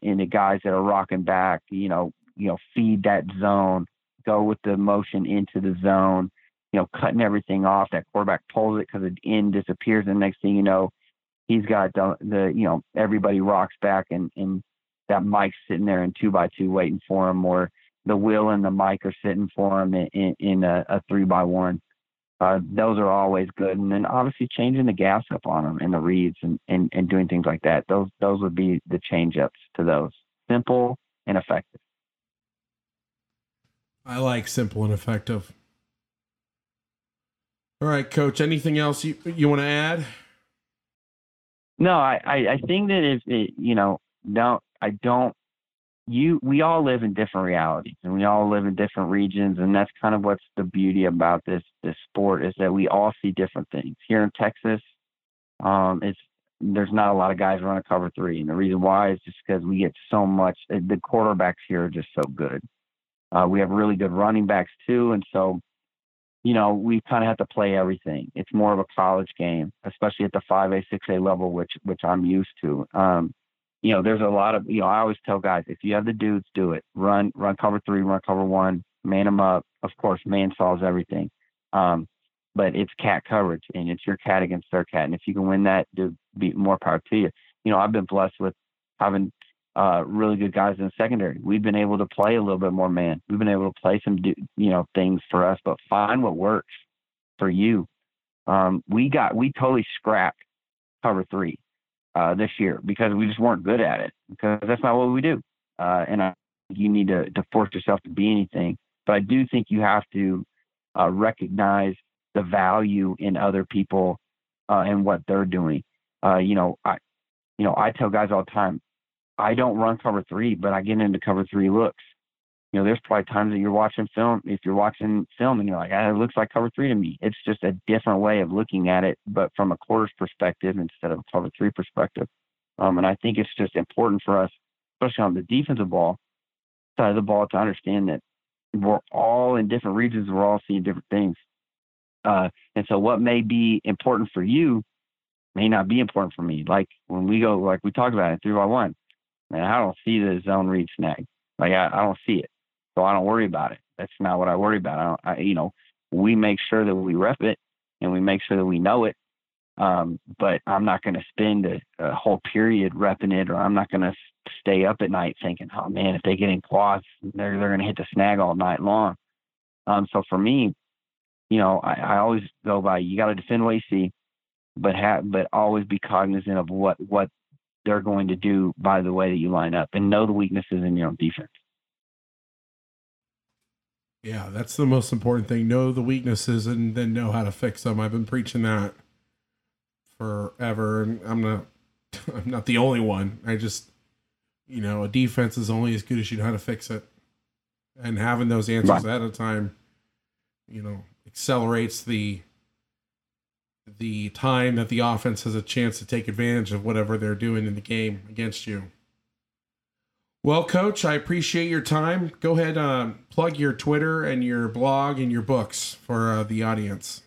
into guys that are rocking back. You know, you know, feed that zone, go with the motion into the zone. You know, cutting everything off. That quarterback pulls it because the end disappears, and the next thing you know, he's got the, the you know everybody rocks back, and and that Mike's sitting there in two by two waiting for him, or the Will and the Mike are sitting for him in, in, in a, a three by one. Uh, those are always good. And then obviously changing the gas up on them and the reads and, and, and doing things like that. Those those would be the change ups to those. Simple and effective. I like simple and effective. All right, coach. Anything else you you want to add? No, I, I, I think that if it, you know, don't I don't you we all live in different realities and we all live in different regions and that's kind of what's the beauty about this this sport is that we all see different things. Here in texas um it's there's not a lot of guys running cover three and the reason why is just because we get so much eh, the quarterbacks here are just so good. Uh, we have really good running backs too and so you know we kind of have to play everything. It's more of a college game especially at the 5a 6a level which which i'm used to. Um you know, there's a lot of, you know, I always tell guys, if you have the dudes, do it. Run, run cover three, run cover one, man them up. Of course, man solves everything. Um, but it's cat coverage and it's your cat against their cat. And if you can win that, do be more power to you. You know, I've been blessed with having uh, really good guys in the secondary. We've been able to play a little bit more man. We've been able to play some, you know, things for us, but find what works for you. Um, we got, we totally scrapped cover three uh, this year because we just weren't good at it because that's not what we do. Uh, and I, you need to, to force yourself to be anything. But I do think you have to uh, recognize the value in other people uh, and what they're doing. Uh, you know, I, you know, I tell guys all the time, I don't run cover three, but I get into cover three looks you know, there's probably times that you're watching film, if you're watching film and you're like, ah, it looks like cover three to me. It's just a different way of looking at it, but from a quarters perspective instead of a cover three perspective. Um, and I think it's just important for us, especially on the defensive ball side of the ball, to understand that we're all in different regions, we're all seeing different things. Uh, and so what may be important for you may not be important for me. Like when we go, like we talked about it, three by one, man, I don't see the zone read snag. Like I, I don't see it so I don't worry about it. That's not what I worry about. I, I you know, we make sure that we rep it and we make sure that we know it. Um, but I'm not going to spend a, a, whole period repping it, or I'm not going to stay up at night thinking, oh man, if they get in quads, they're they're going to hit the snag all night long. Um, so for me, you know, I, I always go by you got to defend what you see, but have but always be cognizant of what what they're going to do by the way that you line up, and know the weaknesses in your own defense. Yeah, that's the most important thing. Know the weaknesses and then know how to fix them. I've been preaching that forever, and I'm not. I'm not the only one. I just, you know, a defense is only as good as you know how to fix it, and having those answers right. ahead of time, you know, accelerates the the time that the offense has a chance to take advantage of whatever they're doing in the game against you. Well, Coach, I appreciate your time. Go ahead, uh, plug your Twitter and your blog and your books for uh, the audience.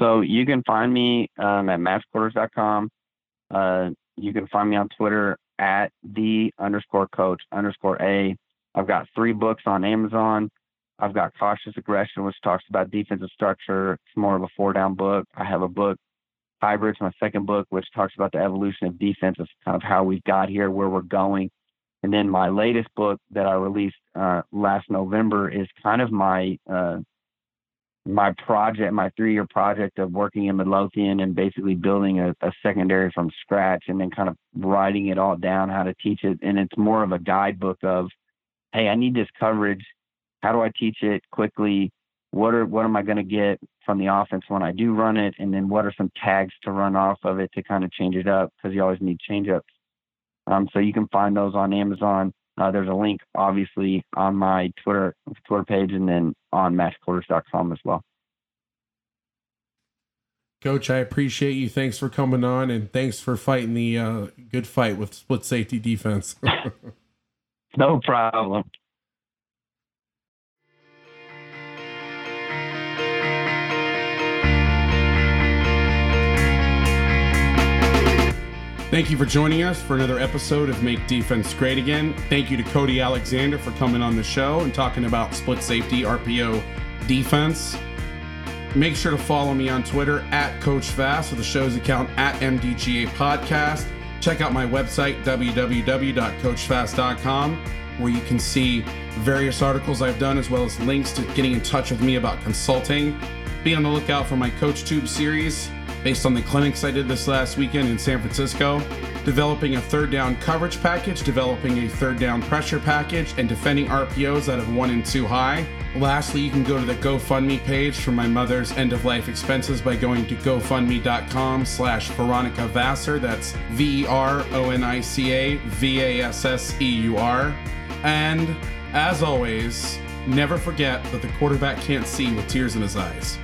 So you can find me um, at matchquarters.com. Uh, you can find me on Twitter at the underscore coach underscore a. I've got three books on Amazon. I've got Cautious Aggression, which talks about defensive structure. It's more of a four down book. I have a book Hybrids, my second book, which talks about the evolution of defense, of kind of how we got here, where we're going. And then my latest book that I released uh, last November is kind of my uh, my project, my three year project of working in Midlothian and basically building a, a, secondary from scratch and then kind of writing it all down, how to teach it. And it's more of a guidebook of, hey, I need this coverage. How do I teach it quickly? What are what am I going to get from the offense when I do run it, and then what are some tags to run off of it to kind of change it up because you always need change ups. Um, so you can find those on Amazon. Uh, there's a link obviously on my Twitter Twitter page and then on matchquarters.com as well. Coach, I appreciate you. Thanks for coming on and thanks for fighting the uh, good fight with split safety defense. no problem. Thank you for joining us for another episode of Make Defense Great Again. Thank you to Cody Alexander for coming on the show and talking about split safety RPO defense. Make sure to follow me on Twitter at Coach Vass or the show's account at MDGA Podcast. Check out my website, www.coachvass.com, where you can see various articles I've done as well as links to getting in touch with me about consulting. Be on the lookout for my CoachTube series based on the clinics I did this last weekend in San Francisco, developing a third down coverage package, developing a third down pressure package, and defending RPOs out of one and two high. Lastly, you can go to the GoFundMe page for my mother's end of life expenses by going to gofundme.com slash Veronica Vasseur. That's V E R O N I C A V A S S E U R. And as always, never forget that the quarterback can't see with tears in his eyes.